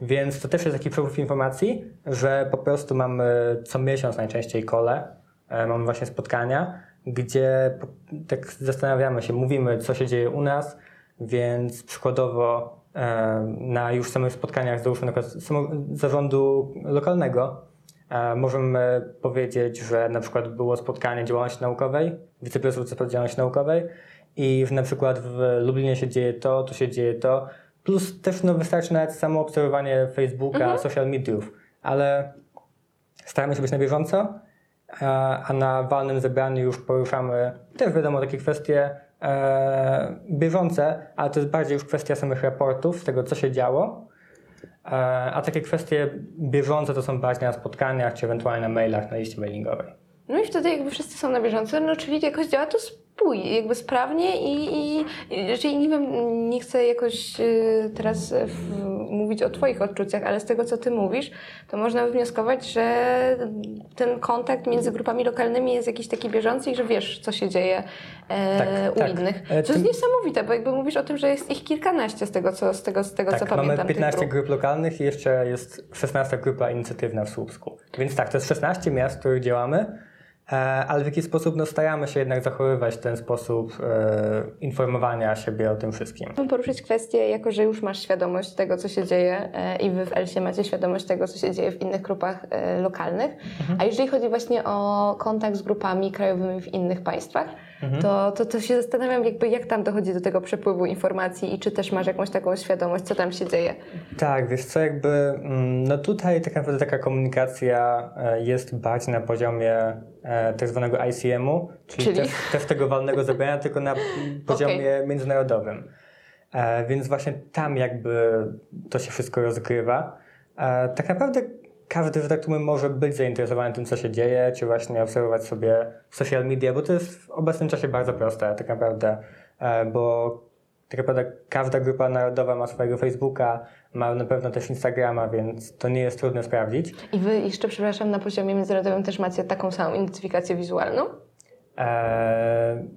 Więc to też jest taki przepływ informacji, że po prostu mamy co miesiąc najczęściej kole, e, mamy właśnie spotkania, gdzie tak zastanawiamy się, mówimy, co się dzieje u nas, więc przykładowo na już samych spotkaniach załóżmy na zarządu lokalnego e, możemy powiedzieć, że na przykład było spotkanie działalności naukowej, wiceprezes do działalności naukowej i że na przykład w Lublinie się dzieje to, tu się dzieje to, plus też no, wystarczy nawet samo obserwowanie Facebooka, social mediów, ale staramy się być na bieżąco, a, a na walnym zebraniu już poruszamy też wiadomo takie kwestie e, bieżące, ale to jest bardziej już kwestia samych raportów, tego co się działo, e, a takie kwestie bieżące to są bardziej na spotkaniach czy ewentualnie na mailach na liście mailingowej. No i wtedy jakby wszyscy są na bieżąco, no czyli jakoś działa to spójnie, jakby sprawnie i, i, i raczej nie wiem, nie chcę jakoś y, teraz y, w, mówić o Twoich odczuciach, ale z tego, co Ty mówisz, to można wywnioskować, że ten kontakt między grupami lokalnymi jest jakiś taki bieżący i że wiesz, co się dzieje e, Tak, u tak. innych. E, Co tym- jest niesamowite, bo jakby mówisz o tym, że jest ich kilkanaście z tego, co, z tego, z tego, co Tak, pamiętam. mamy tych 15 grup. grup lokalnych i jeszcze jest 16 grupa inicjatywna w Słupsku. Więc tak, to jest 16 miast, w których działamy, e, ale w jakiś sposób no, staramy się jednak zachowywać ten sposób e, informowania siebie o tym wszystkim. Chciałabym poruszyć kwestię, jako że już masz świadomość tego, co się dzieje e, i wy w Elsie macie świadomość tego, co się dzieje w innych grupach e, lokalnych. A jeżeli chodzi właśnie o kontakt z grupami krajowymi w innych państwach, to, to, to się zastanawiam, jakby jak tam dochodzi do tego przepływu informacji i czy też masz jakąś taką świadomość, co tam się dzieje. Tak, wiesz co, jakby mm, no tutaj tak naprawdę taka komunikacja e, jest bardziej na poziomie e, tak zwanego ICM-u, czyli, Czyli? Tego walnego zebrania, tylko na poziomie międzynarodowym. E, więc właśnie tam jakby to się wszystko rozgrywa. Tak naprawdę każdy, że tak tu może być zainteresowany tym, co się dzieje, czy właśnie obserwować sobie social media, bo to jest w obecnym czasie bardzo proste tak naprawdę, e, bo tak naprawdę każda grupa narodowa ma swojego Facebooka, ma na pewno też Instagrama, więc to nie jest trudno sprawdzić. I wy jeszcze, przepraszam, na poziomie międzynarodowym też macie taką samą identyfikację wizualną? Eee,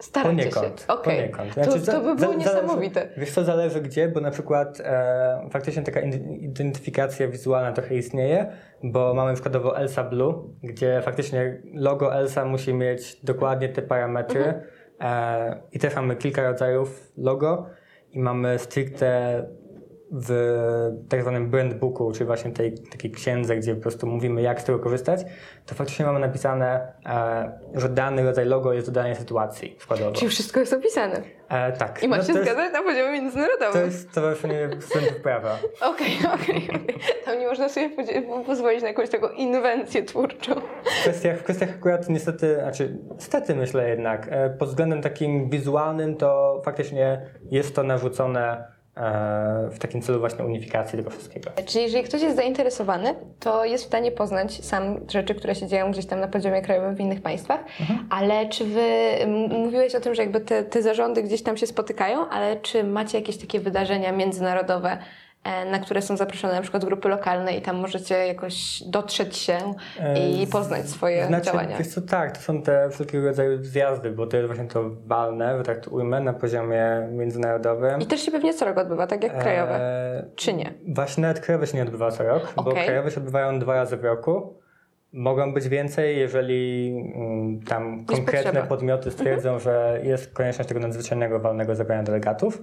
Staracie Poniekąd. się. Okej. poniekąd. To, Znaczy, za- to by było za- niesamowite. Zależy, wiesz co, zależy gdzie, bo na przykład e, faktycznie taka identyfikacja wizualna trochę istnieje, bo mamy przykładowo Elsa Blue, gdzie faktycznie logo Elsa musi mieć dokładnie te parametry Mhm. e, i też mamy kilka rodzajów logo i mamy stricte w tak zwanym brand booku, czyli właśnie tej takiej księdze, gdzie po prostu mówimy, jak z tego korzystać, to faktycznie mamy napisane, e, że dany rodzaj logo jest do danej sytuacji przykładowo. Czyli wszystko jest opisane. E, tak. I ma No się jest- zgadzać na poziomie międzynarodowym. To jest stowarzyszenie studentów prawa. Okej, okej, okej. Tam nie można sobie pozwolić na jakąś taką inwencję twórczą. W kwestiach, w kwestiach akurat niestety, znaczy niestety myślę jednak, e, pod względem takim wizualnym to faktycznie jest to narzucone w takim celu właśnie unifikacji tego wszystkiego. Czyli jeżeli ktoś jest zainteresowany, to jest w stanie poznać sam rzeczy, które się dzieją gdzieś tam na poziomie krajowym w innych państwach, ale czy wy, mówiłeś o tym, że jakby te, te zarządy gdzieś tam się spotykają, ale czy macie jakieś takie wydarzenia międzynarodowe, e, na które są zaproszone na przykład grupy lokalne i tam możecie jakoś dotrzeć się i E, poznać swoje znaczy, działania? Wiesz co, tak, to są te wszelkiego rodzaju zjazdy, bo to jest właśnie to walne, że tak to ujmę, na poziomie międzynarodowym. I też się pewnie co rok odbywa, tak jak krajowe, E, czy nie? Właśnie nawet krajowe się nie odbywa co rok, bo Okej. krajowe się odbywają dwa razy w roku. Mogą być więcej, jeżeli mm, tam konkretne potrzeba. podmioty stwierdzą, że jest konieczność tego nadzwyczajnego walnego zebrania delegatów.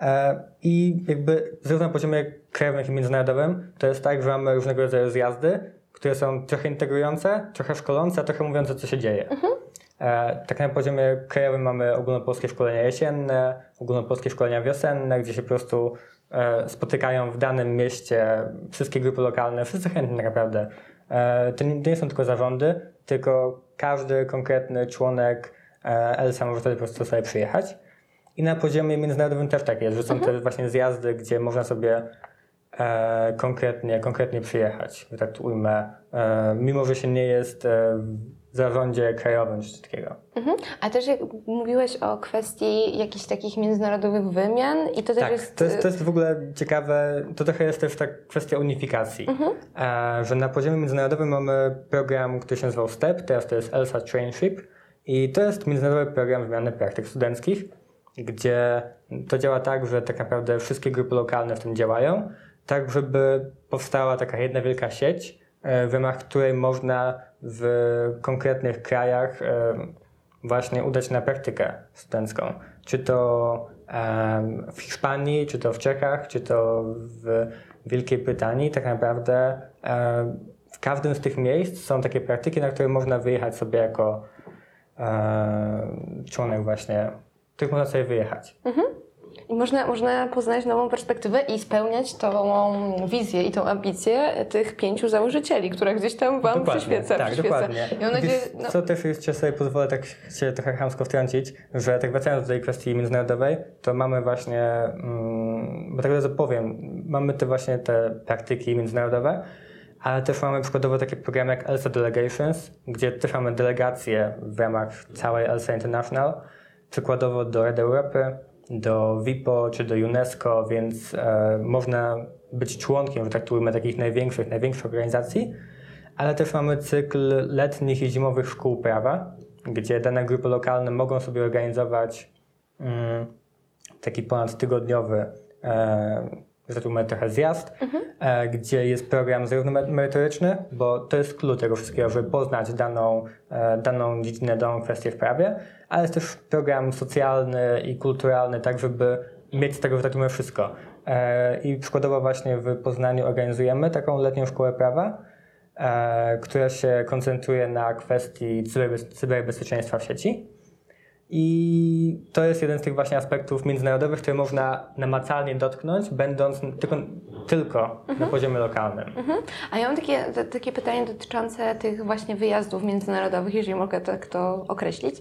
E, I jakby zarówno na poziomie krajowym, jak i międzynarodowym to jest tak, że mamy różnego rodzaju zjazdy, które są trochę integrujące, trochę szkolące, a trochę mówiące, co się dzieje. E, tak na poziomie krajowym mamy ogólnopolskie szkolenia jesienne, ogólnopolskie szkolenia wiosenne, gdzie się po prostu e, spotykają w danym mieście wszystkie grupy lokalne, wszyscy chętni tak naprawdę. To, nie, to nie są tylko zarządy, tylko każdy konkretny członek ELSA może wtedy po prostu sobie przyjechać. I na poziomie międzynarodowym też tak jest, że są te właśnie zjazdy, gdzie można sobie e, konkretnie, konkretnie przyjechać, że tak to ujmę, e, mimo że się nie jest e, w zarządzie krajowym czy takiego. Mhm. A też jak mówiłeś o kwestii jakichś takich międzynarodowych wymian i to też Tak, jest... to, jest, to jest w ogóle ciekawe, to trochę jest też tak kwestia unifikacji, e, że na poziomie międzynarodowym mamy program, który się nazywał STEP, teraz to jest ELSA Trainship. I to jest międzynarodowy program wymiany praktyk studenckich, gdzie to działa tak, że tak naprawdę wszystkie grupy lokalne w tym działają, tak żeby powstała taka jedna wielka sieć, e, w ramach której można w konkretnych krajach e, właśnie udać na praktykę studencką. Czy to w Hiszpanii, czy to w Czechach, czy to w Wielkiej Brytanii. Tak naprawdę em, w każdym z tych miejsc są takie praktyki, na które można wyjechać sobie jako członek właśnie, których można sobie wyjechać. I można, można poznać nową perspektywę i spełniać tą wizję i tą ambicję tych pięciu założycieli, która gdzieś tam Wam przyświeca. Tak, przyświeca. dokładnie. I mam nadzieję, no, Co też jeszcze sobie pozwolę tak się trochę chamsko wtrącić, że tak wracając do tej kwestii międzynarodowej, to mamy właśnie, mm, bo tak razu powiem, mamy te właśnie te praktyki międzynarodowe, ale też mamy przykładowo takie programy jak ELSA Delegations, gdzie też mamy delegacje w ramach całej ELSA International, przykładowo do Rady Europy, do WIPO czy do UNESCO, więc e, można być członkiem, że tak takich największych, największych organizacji, ale też mamy cykl letnich i zimowych szkół prawa, gdzie dane grupy lokalne mogą sobie organizować mm, taki ponadtygodniowy, e, ujmę, trochę zjazd, e, gdzie jest program zarówno me- merytoryczny, bo to jest klucz tego wszystkiego, żeby poznać daną, e, daną dziedzinę, daną kwestię w prawie, ale jest też program socjalny i kulturalny, tak żeby mieć z tego, ujmę, wszystko. E, I przykładowo właśnie w Poznaniu organizujemy taką letnią szkołę prawa, która się koncentruje na kwestii cyberbez- cyberbezpieczeństwa w sieci. I to jest jeden z tych właśnie aspektów międzynarodowych, które można namacalnie dotknąć, będąc tylko, tylko na poziomie lokalnym. Mhm. A ja mam takie, takie pytanie dotyczące tych właśnie wyjazdów międzynarodowych, jeżeli mogę tak to określić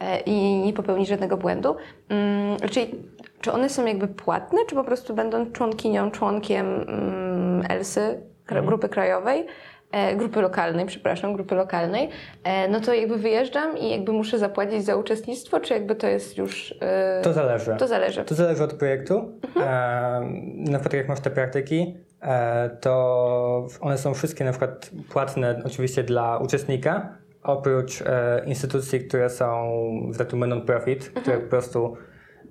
e, i nie popełnić żadnego błędu. Mm, Czyli czy one są jakby płatne, czy po prostu będą członkinią, członkiem mm, ELSY, kra- grupy krajowej, grupy lokalnej, przepraszam, grupy lokalnej, e, no to jakby wyjeżdżam i jakby muszę zapłacić za uczestnictwo, czy jakby to jest już... E, To zależy. to zależy. To zależy od projektu. Mhm. E, na przykład jak masz te praktyki, e, to one są wszystkie na przykład płatne oczywiście dla uczestnika, oprócz e, instytucji, które są z reguły non-profit, Mhm. które po prostu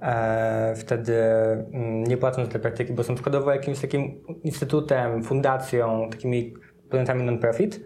e, wtedy mm, nie płacą za te praktyki, bo są przykładowo jakimś takim instytutem, fundacją, takimi podmiotami non-profit.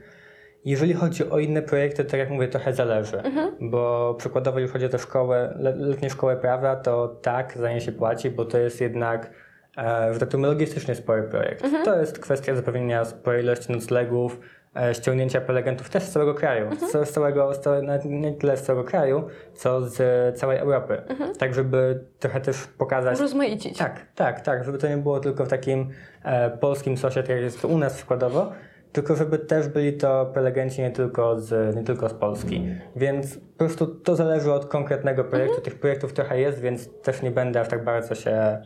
Jeżeli chodzi o inne projekty, tak jak mówię, trochę zależy, bo przykładowo jeżeli chodzi o te szkoły, le- letnie szkoły prawa, to tak, za nie się płaci, bo to jest jednak e, że tak powiem, logistycznie spory projekt. To jest kwestia zapewnienia sporej ilości noclegów, e, ściągnięcia prelegentów też z całego kraju, z, z całego, z całe, nawet nie tyle z całego kraju, co z całej Europy. Tak, żeby trochę też pokazać, Rozmaicić. tak, tak, tak, żeby to nie było tylko w takim e, polskim sosie, tak jak jest to u nas przykładowo, tylko żeby też byli to prelegenci nie tylko z, nie tylko z Polski. Więc po prostu to zależy od konkretnego projektu. Tych projektów trochę jest, więc też nie będę aż tak bardzo się,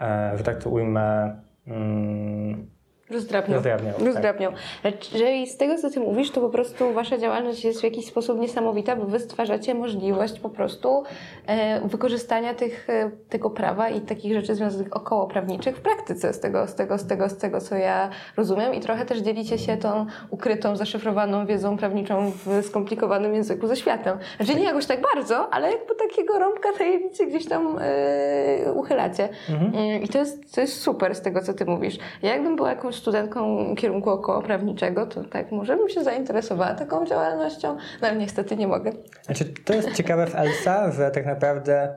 e, że tak to ujmę, mm, Rozdrabniał. Rozdrabniał, tak. Rozdrabniał. Czyli z tego, co ty mówisz, to po prostu wasza działalność jest w jakiś sposób niesamowita, bo wy stwarzacie możliwość po prostu e, wykorzystania tych, e, tego prawa i takich rzeczy związanych okołoprawniczych w praktyce, z tego, z, tego, z, tego, z tego, co ja rozumiem. I trochę też dzielicie się tą ukrytą, zaszyfrowaną wiedzą prawniczą w skomplikowanym języku ze światem. Znaczy nie jakoś tak bardzo, ale jakby takiego rąbka tajemnicy gdzieś tam e, uchylacie. Mm, I to jest, to jest super z tego, co ty mówisz. Ja jakbym była jakąś studentką kierunku okołoprawniczego, to tak, może bym się zainteresowała taką działalnością, no ale niestety nie mogę. Znaczy, to jest ciekawe w ELSA, że tak naprawdę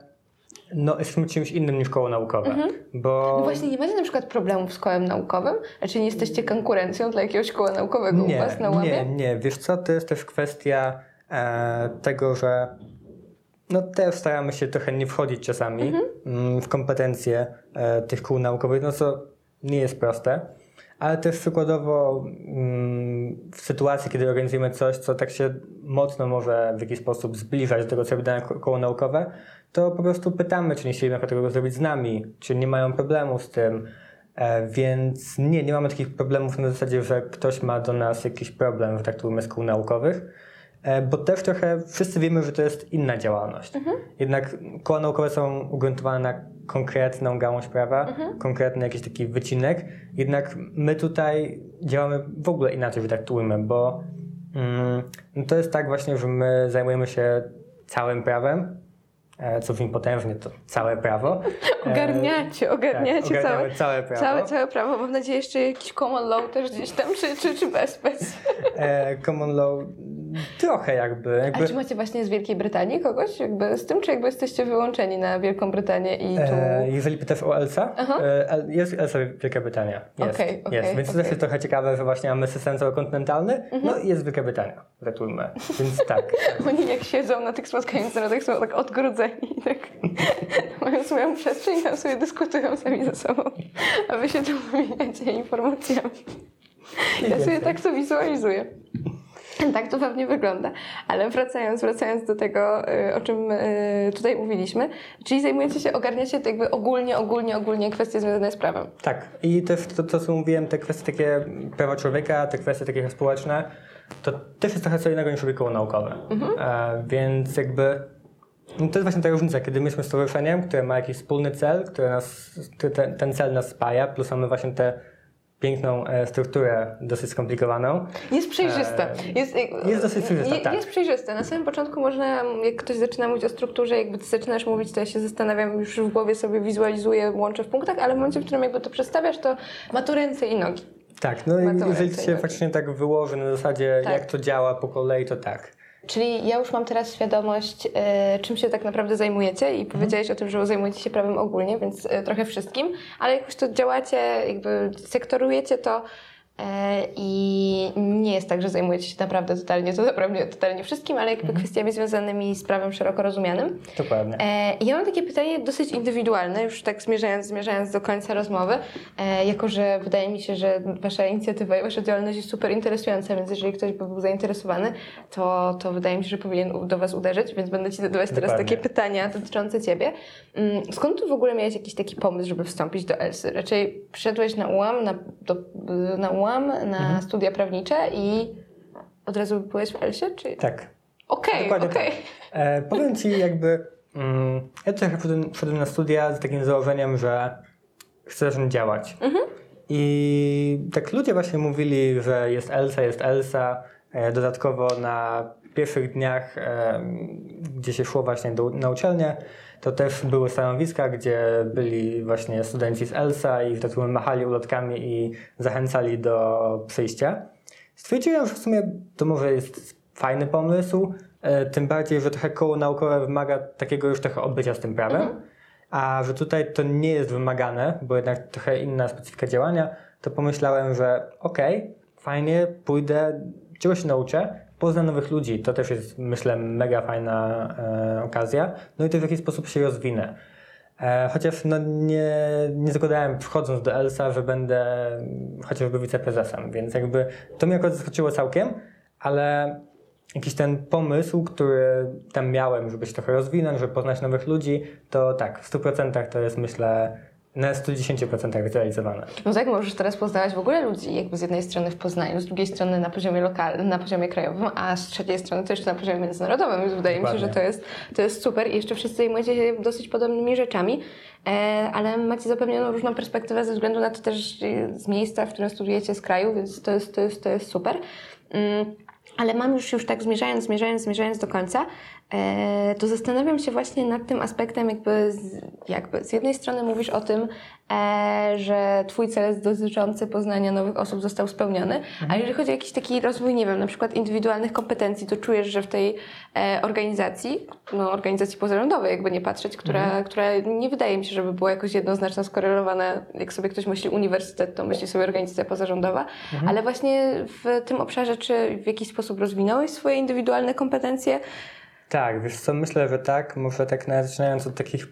no, jesteśmy czymś innym niż koło naukowe. Bo No właśnie, nie macie na przykład problemów z kołem naukowym? Znaczy nie jesteście konkurencją dla jakiegoś koła naukowego u nie, was na łamie? nie, nie. Wiesz co, to jest też kwestia e, tego, że no też staramy się trochę nie wchodzić czasami Mhm. mm, w kompetencje e, tych kół naukowych, no co nie jest proste. Ale też przykładowo mm, w sytuacji, kiedy organizujemy coś, co tak się mocno może w jakiś sposób zbliżać do tego, co robi dane ko- koło naukowe, to po prostu pytamy, czy nie chcieli na przykład tego zrobić z nami, czy nie mają problemu z tym. E, więc nie, nie mamy takich problemów na zasadzie, że ktoś ma do nas jakiś problem, że tak to ujmę, z kół naukowych. E, Bo też trochę wszyscy wiemy, że to jest inna działalność. Jednak koła naukowe są ugruntowane na konkretną gałąź prawa, konkretny jakiś taki wycinek. Jednak my tutaj działamy w ogóle inaczej, ujmę, bo mm, no to jest tak właśnie, że my zajmujemy się całym prawem, e, co brzmi potężnie, to całe prawo. Ogarniacie, ogarniacie tak, całe, całe prawo. całe, całe prawo. Mam nadzieję, jeszcze jakiś common law też gdzieś tam, czy, czy, czy bez, bez. E, common law trochę jakby. A jakby czy macie właśnie z Wielkiej Brytanii kogoś jakby z tym, czy jakby jesteście wyłączeni na Wielką Brytanię i tu... E, jeżeli pytasz o Elsa, e, jest Elsa Wielka Brytania. Jest, Okej, okej, jest. Więc to okej. też jest trochę ciekawe, że właśnie mamy system całokontynentalny, Mhm. no i jest Wielka Brytania, zatujmy. Więc tak. Oni jak siedzą na tych spotkaniach międzynarodowych są tak odgrodzeni tak mają swoją przestrzeń tam sobie dyskutują sami ze sobą. A wy się tu wymieniacie informacjami. Ja sobie tak to wizualizuję. Tak to pewnie wygląda. Ale wracając, wracając do tego, y, o czym y, tutaj mówiliśmy, czyli zajmujecie się, ogarniacie to jakby ogólnie, ogólnie, ogólnie kwestie związane z prawem. Tak. I też to, to, co mówiłem, te kwestie takie prawa człowieka, te kwestie takie społeczne, to też jest trochę co innego niż koło naukowe. Mhm. E, więc jakby no to jest właśnie ta różnica, kiedy my jesteśmy stowarzyszeniem, które ma jakiś wspólny cel, które nas, ten, cel nas spaja, plus mamy właśnie tę piękną e, strukturę dosyć skomplikowaną. Jest przejrzysta. Jest, Eee, jest dosyć przejrzysta, je- tak. Jest przejrzysta. Na samym początku można, jak ktoś zaczyna mówić o strukturze, jakby ty zaczynasz mówić, to ja się zastanawiam, już w głowie sobie wizualizuję, łączę w punktach, ale w momencie, w którym jakby to przedstawiasz, to ma to ręce i nogi. Tak, no i jeżeli się faktycznie tak wyłoży na zasadzie, Tak. jak to działa po kolei, to tak. Czyli ja już mam teraz świadomość, e, czym się tak naprawdę zajmujecie Mhm. i powiedziałeś o tym, że zajmujecie się prawem ogólnie, więc e, trochę wszystkim, ale jakoś to działacie, jakby sektorujecie to i nie jest tak, że zajmujecie się naprawdę totalnie, to naprawdę totalnie wszystkim, ale Mhm. jakby kwestiami związanymi z prawem szeroko rozumianym. Dokładnie. E, ja mam takie pytanie dosyć indywidualne, już tak zmierzając, zmierzając do końca rozmowy, e, jako że wydaje mi się, że Wasza inicjatywa i Wasza działalność jest super interesująca, więc jeżeli ktoś by był zainteresowany, to, to wydaje mi się, że powinien do Was uderzyć, więc będę Ci zadawać teraz Dokładnie. takie pytania dotyczące Ciebie. Mm, Skąd tu w ogóle miałeś jakiś taki pomysł, żeby wstąpić do ELSY? Raczej przyszedłeś na ułam, na, do, na ułam Na mhm. studia prawnicze i od razu byłeś w Elsie? Czy... Tak. Okej, okay, okej. Okay. Tak. E, powiem Ci jakby, mm, ja trochę wszedłem, na studia z takim założeniem, że chcę zacząć działać. Mhm. I tak ludzie właśnie mówili, że jest Elsa, jest Elsa. E, dodatkowo na pierwszych dniach, e, gdzie się szło właśnie do, na uczelnię, to też były stanowiska, gdzie byli właśnie studenci z ELSA i wtedy machali ulotkami i zachęcali do przyjścia. Stwierdziłem, że w sumie to może jest fajny pomysł, e, tym bardziej, że trochę koło naukowe wymaga takiego już trochę odbycia z tym prawem, mhm. a że tutaj to nie jest wymagane, bo jednak trochę inna specyfika działania, to pomyślałem, że okej, okay, fajnie, pójdę, czegoś się nauczę, poznam nowych ludzi, to też jest myślę mega fajna e, okazja, no i to w jakiś sposób się rozwinę. E, chociaż no, nie, nie zakładałem wchodząc do ELSA, że będę chociażby wiceprezesem, więc jakby to mnie akurat zaskoczyło całkiem, ale jakiś ten pomysł, który tam miałem, żeby się trochę rozwinąć, żeby poznać nowych ludzi, to tak, w 100% to jest myślę na 110% zrealizowane. No tak, możesz teraz poznawać w ogóle ludzi, jakby z jednej strony w Poznaniu, z drugiej strony na poziomie lokalnym, na poziomie krajowym, a z trzeciej strony też na poziomie międzynarodowym, więc wydaje Dokładnie. mi się, że to jest, to jest super i jeszcze wszyscy zajmujecie się dosyć podobnymi rzeczami, e, ale macie zapewnioną różną perspektywę ze względu na to też z miejsca, w którym studujecie, z kraju, więc to jest, to jest, to jest super. Mm. Ale mam już, już tak zmierzając, zmierzając, zmierzając do końca, to zastanawiam się właśnie nad tym aspektem, jakby z, jakby z jednej strony mówisz o tym, e, że twój cel dotyczący poznania nowych osób został spełniony, mhm. ale jeżeli chodzi o jakiś taki rozwój, nie wiem, na przykład indywidualnych kompetencji, to czujesz, że w tej e, organizacji, no organizacji pozarządowej, jakby nie patrzeć, która, mhm. która nie wydaje mi się, żeby była jakoś jednoznacznie skorelowana, jak sobie ktoś myśli uniwersytet, to myśli sobie organizacja pozarządowa, mhm. ale właśnie w tym obszarze, czy w jakiś sposób rozwinąłeś swoje indywidualne kompetencje? Tak, wiesz co, myślę, że tak. Może tak nawet zaczynając od takich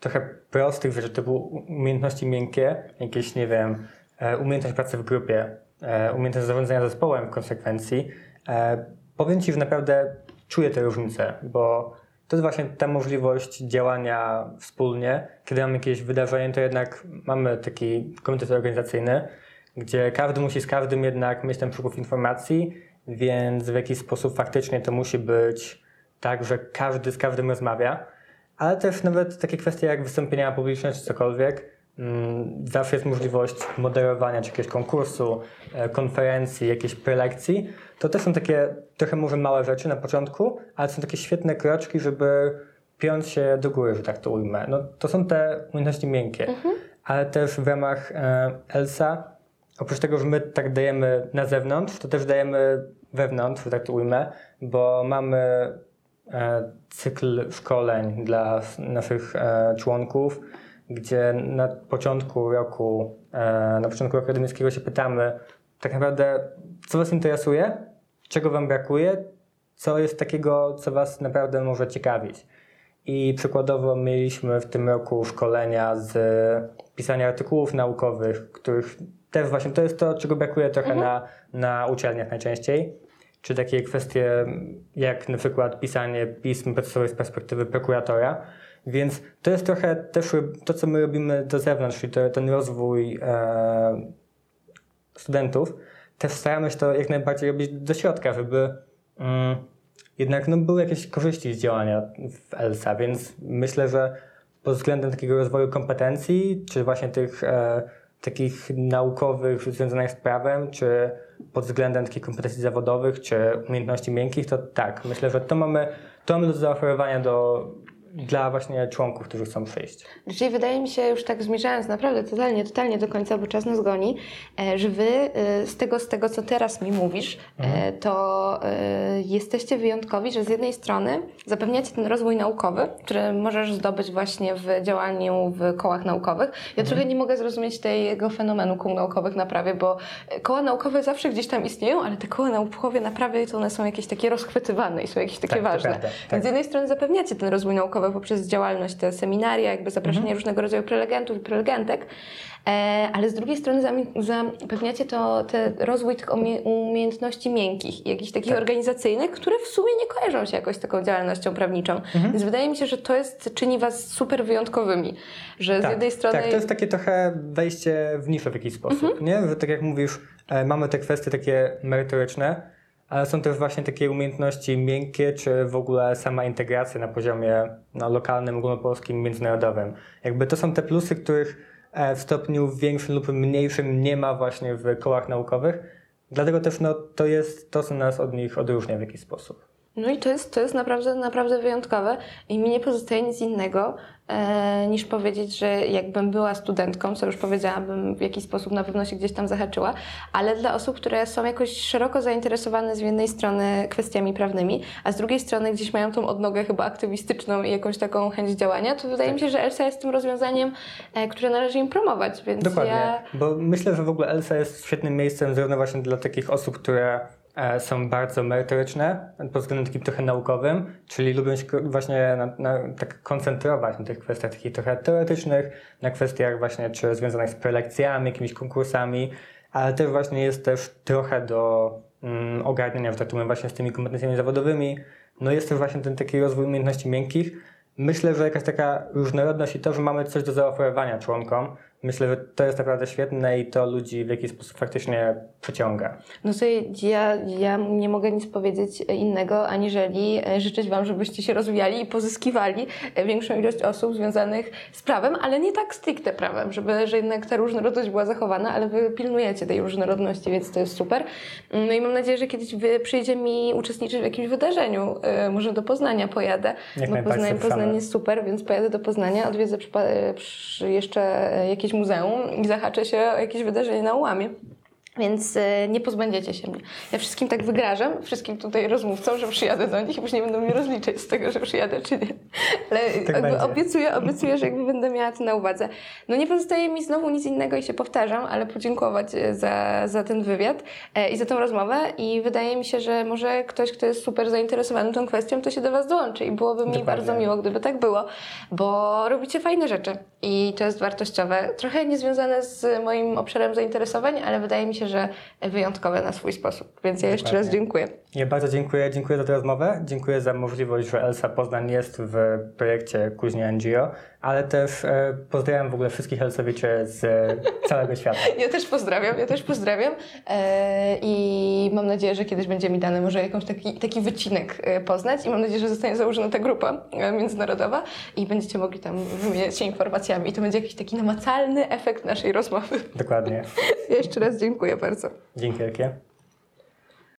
trochę prostych rzeczy, były umiejętności miękkie, jakieś, nie wiem, e, umiejętność pracy w grupie, e, umiejętność zarządzania zespołem w konsekwencji. E, powiem Ci, że naprawdę czuję te różnice, bo to jest właśnie ta możliwość działania wspólnie. Kiedy mamy jakieś wydarzenie, to jednak mamy taki komitet organizacyjny, gdzie każdy musi z każdym jednak mieć ten przepływ informacji, więc w jakiś sposób faktycznie to musi być tak, że każdy z każdym rozmawia, ale też nawet takie kwestie jak wystąpienia publiczne czy cokolwiek, mm, zawsze jest możliwość moderowania czy jakiegoś konkursu, e, konferencji, jakiejś prelekcji. To też są takie trochę może małe rzeczy na początku, ale są takie świetne kroczki, żeby piąć się do góry, że tak to ujmę. No, to są te umiejętności miękkie, mhm. ale też w ramach e, ELSA, oprócz tego, że my tak dajemy na zewnątrz, to też dajemy wewnątrz, że tak to ujmę, bo mamy cykl szkoleń dla naszych e, członków, gdzie na początku roku, e, na początku roku akademickiego się pytamy tak naprawdę, co Was interesuje, czego Wam brakuje, co jest takiego, co Was naprawdę może ciekawić. I przykładowo mieliśmy w tym roku szkolenia z pisania artykułów naukowych, których też właśnie to jest to, czego brakuje trochę mhm. na, na uczelniach najczęściej czy takie kwestie jak na przykład pisanie pism procesowych z perspektywy prokuratora. Więc to jest trochę też to, co my robimy do zewnątrz, czyli to, ten rozwój e, studentów. Też staramy się to jak najbardziej robić do środka, żeby mm, jednak no, były jakieś korzyści z działania w ELSA, więc myślę, że pod względem takiego rozwoju kompetencji, czy właśnie tych e, takich naukowych związanych z prawem, czy pod względem takich kompetencji zawodowych, czy umiejętności miękkich, to tak, myślę, że to mamy, to mamy do zaoferowania do dla właśnie członków, którzy chcą przyjść. Czyli wydaje mi się, już tak zmierzając naprawdę totalnie, totalnie do końca, bo czas nas goni, e, że wy e, z tego, z tego co teraz mi mówisz, e, mhm. to jesteście wyjątkowi, że z jednej strony zapewniacie ten rozwój naukowy, który możesz zdobyć właśnie w działaniu w kołach naukowych. Ja mhm. trochę nie mogę zrozumieć tego fenomenu kół naukowych na prawie, bo koła naukowe zawsze gdzieś tam istnieją, ale te koła naukowe na prawie to one są jakieś takie rozchwytywane i są jakieś takie tak, ważne. Prawda, tak. Więc z jednej strony zapewniacie ten rozwój naukowy naukowe poprzez działalność, te seminaria, jakby zapraszanie Mhm. różnego rodzaju prelegentów i prelegentek, e, ale z drugiej strony zapewniacie to te rozwój tych umie- umiejętności miękkich jakichś takich Tak. organizacyjnych, które w sumie nie kojarzą się jakoś z taką działalnością prawniczą. Mhm. Więc wydaje mi się, że to jest, czyni was super wyjątkowymi, że z Tak, jednej strony... Tak, to jest takie trochę wejście w niszę w jakiś sposób, Mhm. nie? Że tak jak mówisz, e, mamy te kwestie takie merytoryczne, ale są też właśnie takie umiejętności miękkie, czy w ogóle sama integracja na poziomie no, lokalnym, ogólnopolskim, międzynarodowym. Jakby to są te plusy, których e, w stopniu większym lub mniejszym nie ma właśnie w kołach naukowych. Dlatego też no, to jest to, co nas od nich odróżnia w jakiś sposób. No i to jest, to jest naprawdę, naprawdę wyjątkowe i mi nie pozostaje nic innego e, niż powiedzieć, że jakbym była studentką, co już powiedziałabym, w jakiś sposób na pewno się gdzieś tam zahaczyła, ale dla osób, które są jakoś szeroko zainteresowane z jednej strony kwestiami prawnymi, a z drugiej strony gdzieś mają tą odnogę chyba aktywistyczną i jakąś taką chęć działania, to wydaje mi się, że ELSA jest tym rozwiązaniem, e, które należy im promować, więc Dokładnie, ja... bo myślę, że w ogóle ELSA jest świetnym miejscem zarówno właśnie dla takich osób, które są bardzo merytoryczne pod względem takim trochę naukowym, czyli lubią się właśnie na, na, tak koncentrować na tych kwestiach takich trochę teoretycznych, na kwestiach właśnie czy związanych z prelekcjami, jakimiś konkursami, ale też właśnie jest też trochę do mm, ogarniania, że tak powiem, właśnie z tymi kompetencjami zawodowymi. No jest też właśnie ten taki rozwój umiejętności miękkich. Myślę, że jakaś taka różnorodność i to, że mamy coś do zaoferowania członkom, myślę, że to jest naprawdę świetne i to ludzi w jakiś sposób faktycznie przyciąga. No to ja, ja nie mogę nic powiedzieć innego, aniżeli e, życzyć Wam, żebyście się rozwijali i pozyskiwali e, większą ilość osób związanych z prawem, ale nie tak stricte prawem, żeby, że jednak ta różnorodność była zachowana, ale Wy pilnujecie tej różnorodności, więc to jest super. No i mam nadzieję, że kiedyś wy przyjdzie mi uczestniczyć w jakimś wydarzeniu, e, może do Poznania pojadę, Jak bo najbardziej Poznań. Poznań jest super, więc pojadę do Poznania, odwiedzę e, przy jeszcze e, jakieś muzeum i zahaczę się o jakieś wydarzenie na ułamie. Więc e, nie pozbędziecie się mnie. Ja wszystkim tak wygrażam, wszystkim tutaj rozmówcom, że przyjadę do nich i później będą mnie rozliczać z tego, że przyjadę czy nie. Ale Tak obiecuję, obiecuję, że jakby będę miała to na uwadze. No nie pozostaje mi znowu nic innego i się powtarzam, ale podziękować e, za, za ten wywiad e, i za tą rozmowę i wydaje mi się, że może ktoś, kto jest super zainteresowany tą kwestią, to się do Was dołączy i byłoby mi Dokładnie. bardzo miło, gdyby tak było, bo robicie fajne rzeczy i to jest wartościowe. Trochę niezwiązane z moim obszarem zainteresowań, ale wydaje mi się, że wyjątkowe na swój sposób. Więc ja jeszcze Dokładnie. raz dziękuję. Ja bardzo dziękuję, dziękuję za tę rozmowę, dziękuję za możliwość, że Elsa Poznań jest w projekcie Kuźnia NGO, ale też e, pozdrawiam w ogóle wszystkich Elsowiczy z e, całego świata. Ja też pozdrawiam, ja też pozdrawiam e, i mam nadzieję, że kiedyś będzie mi dane może jakąś taki, taki wycinek e, poznać i mam nadzieję, że zostanie założona ta grupa e, międzynarodowa i będziecie mogli tam wymieniać się informacjami i to będzie jakiś taki namacalny efekt naszej rozmowy. Dokładnie. Jeszcze raz dziękuję bardzo. Dzięki wielkie.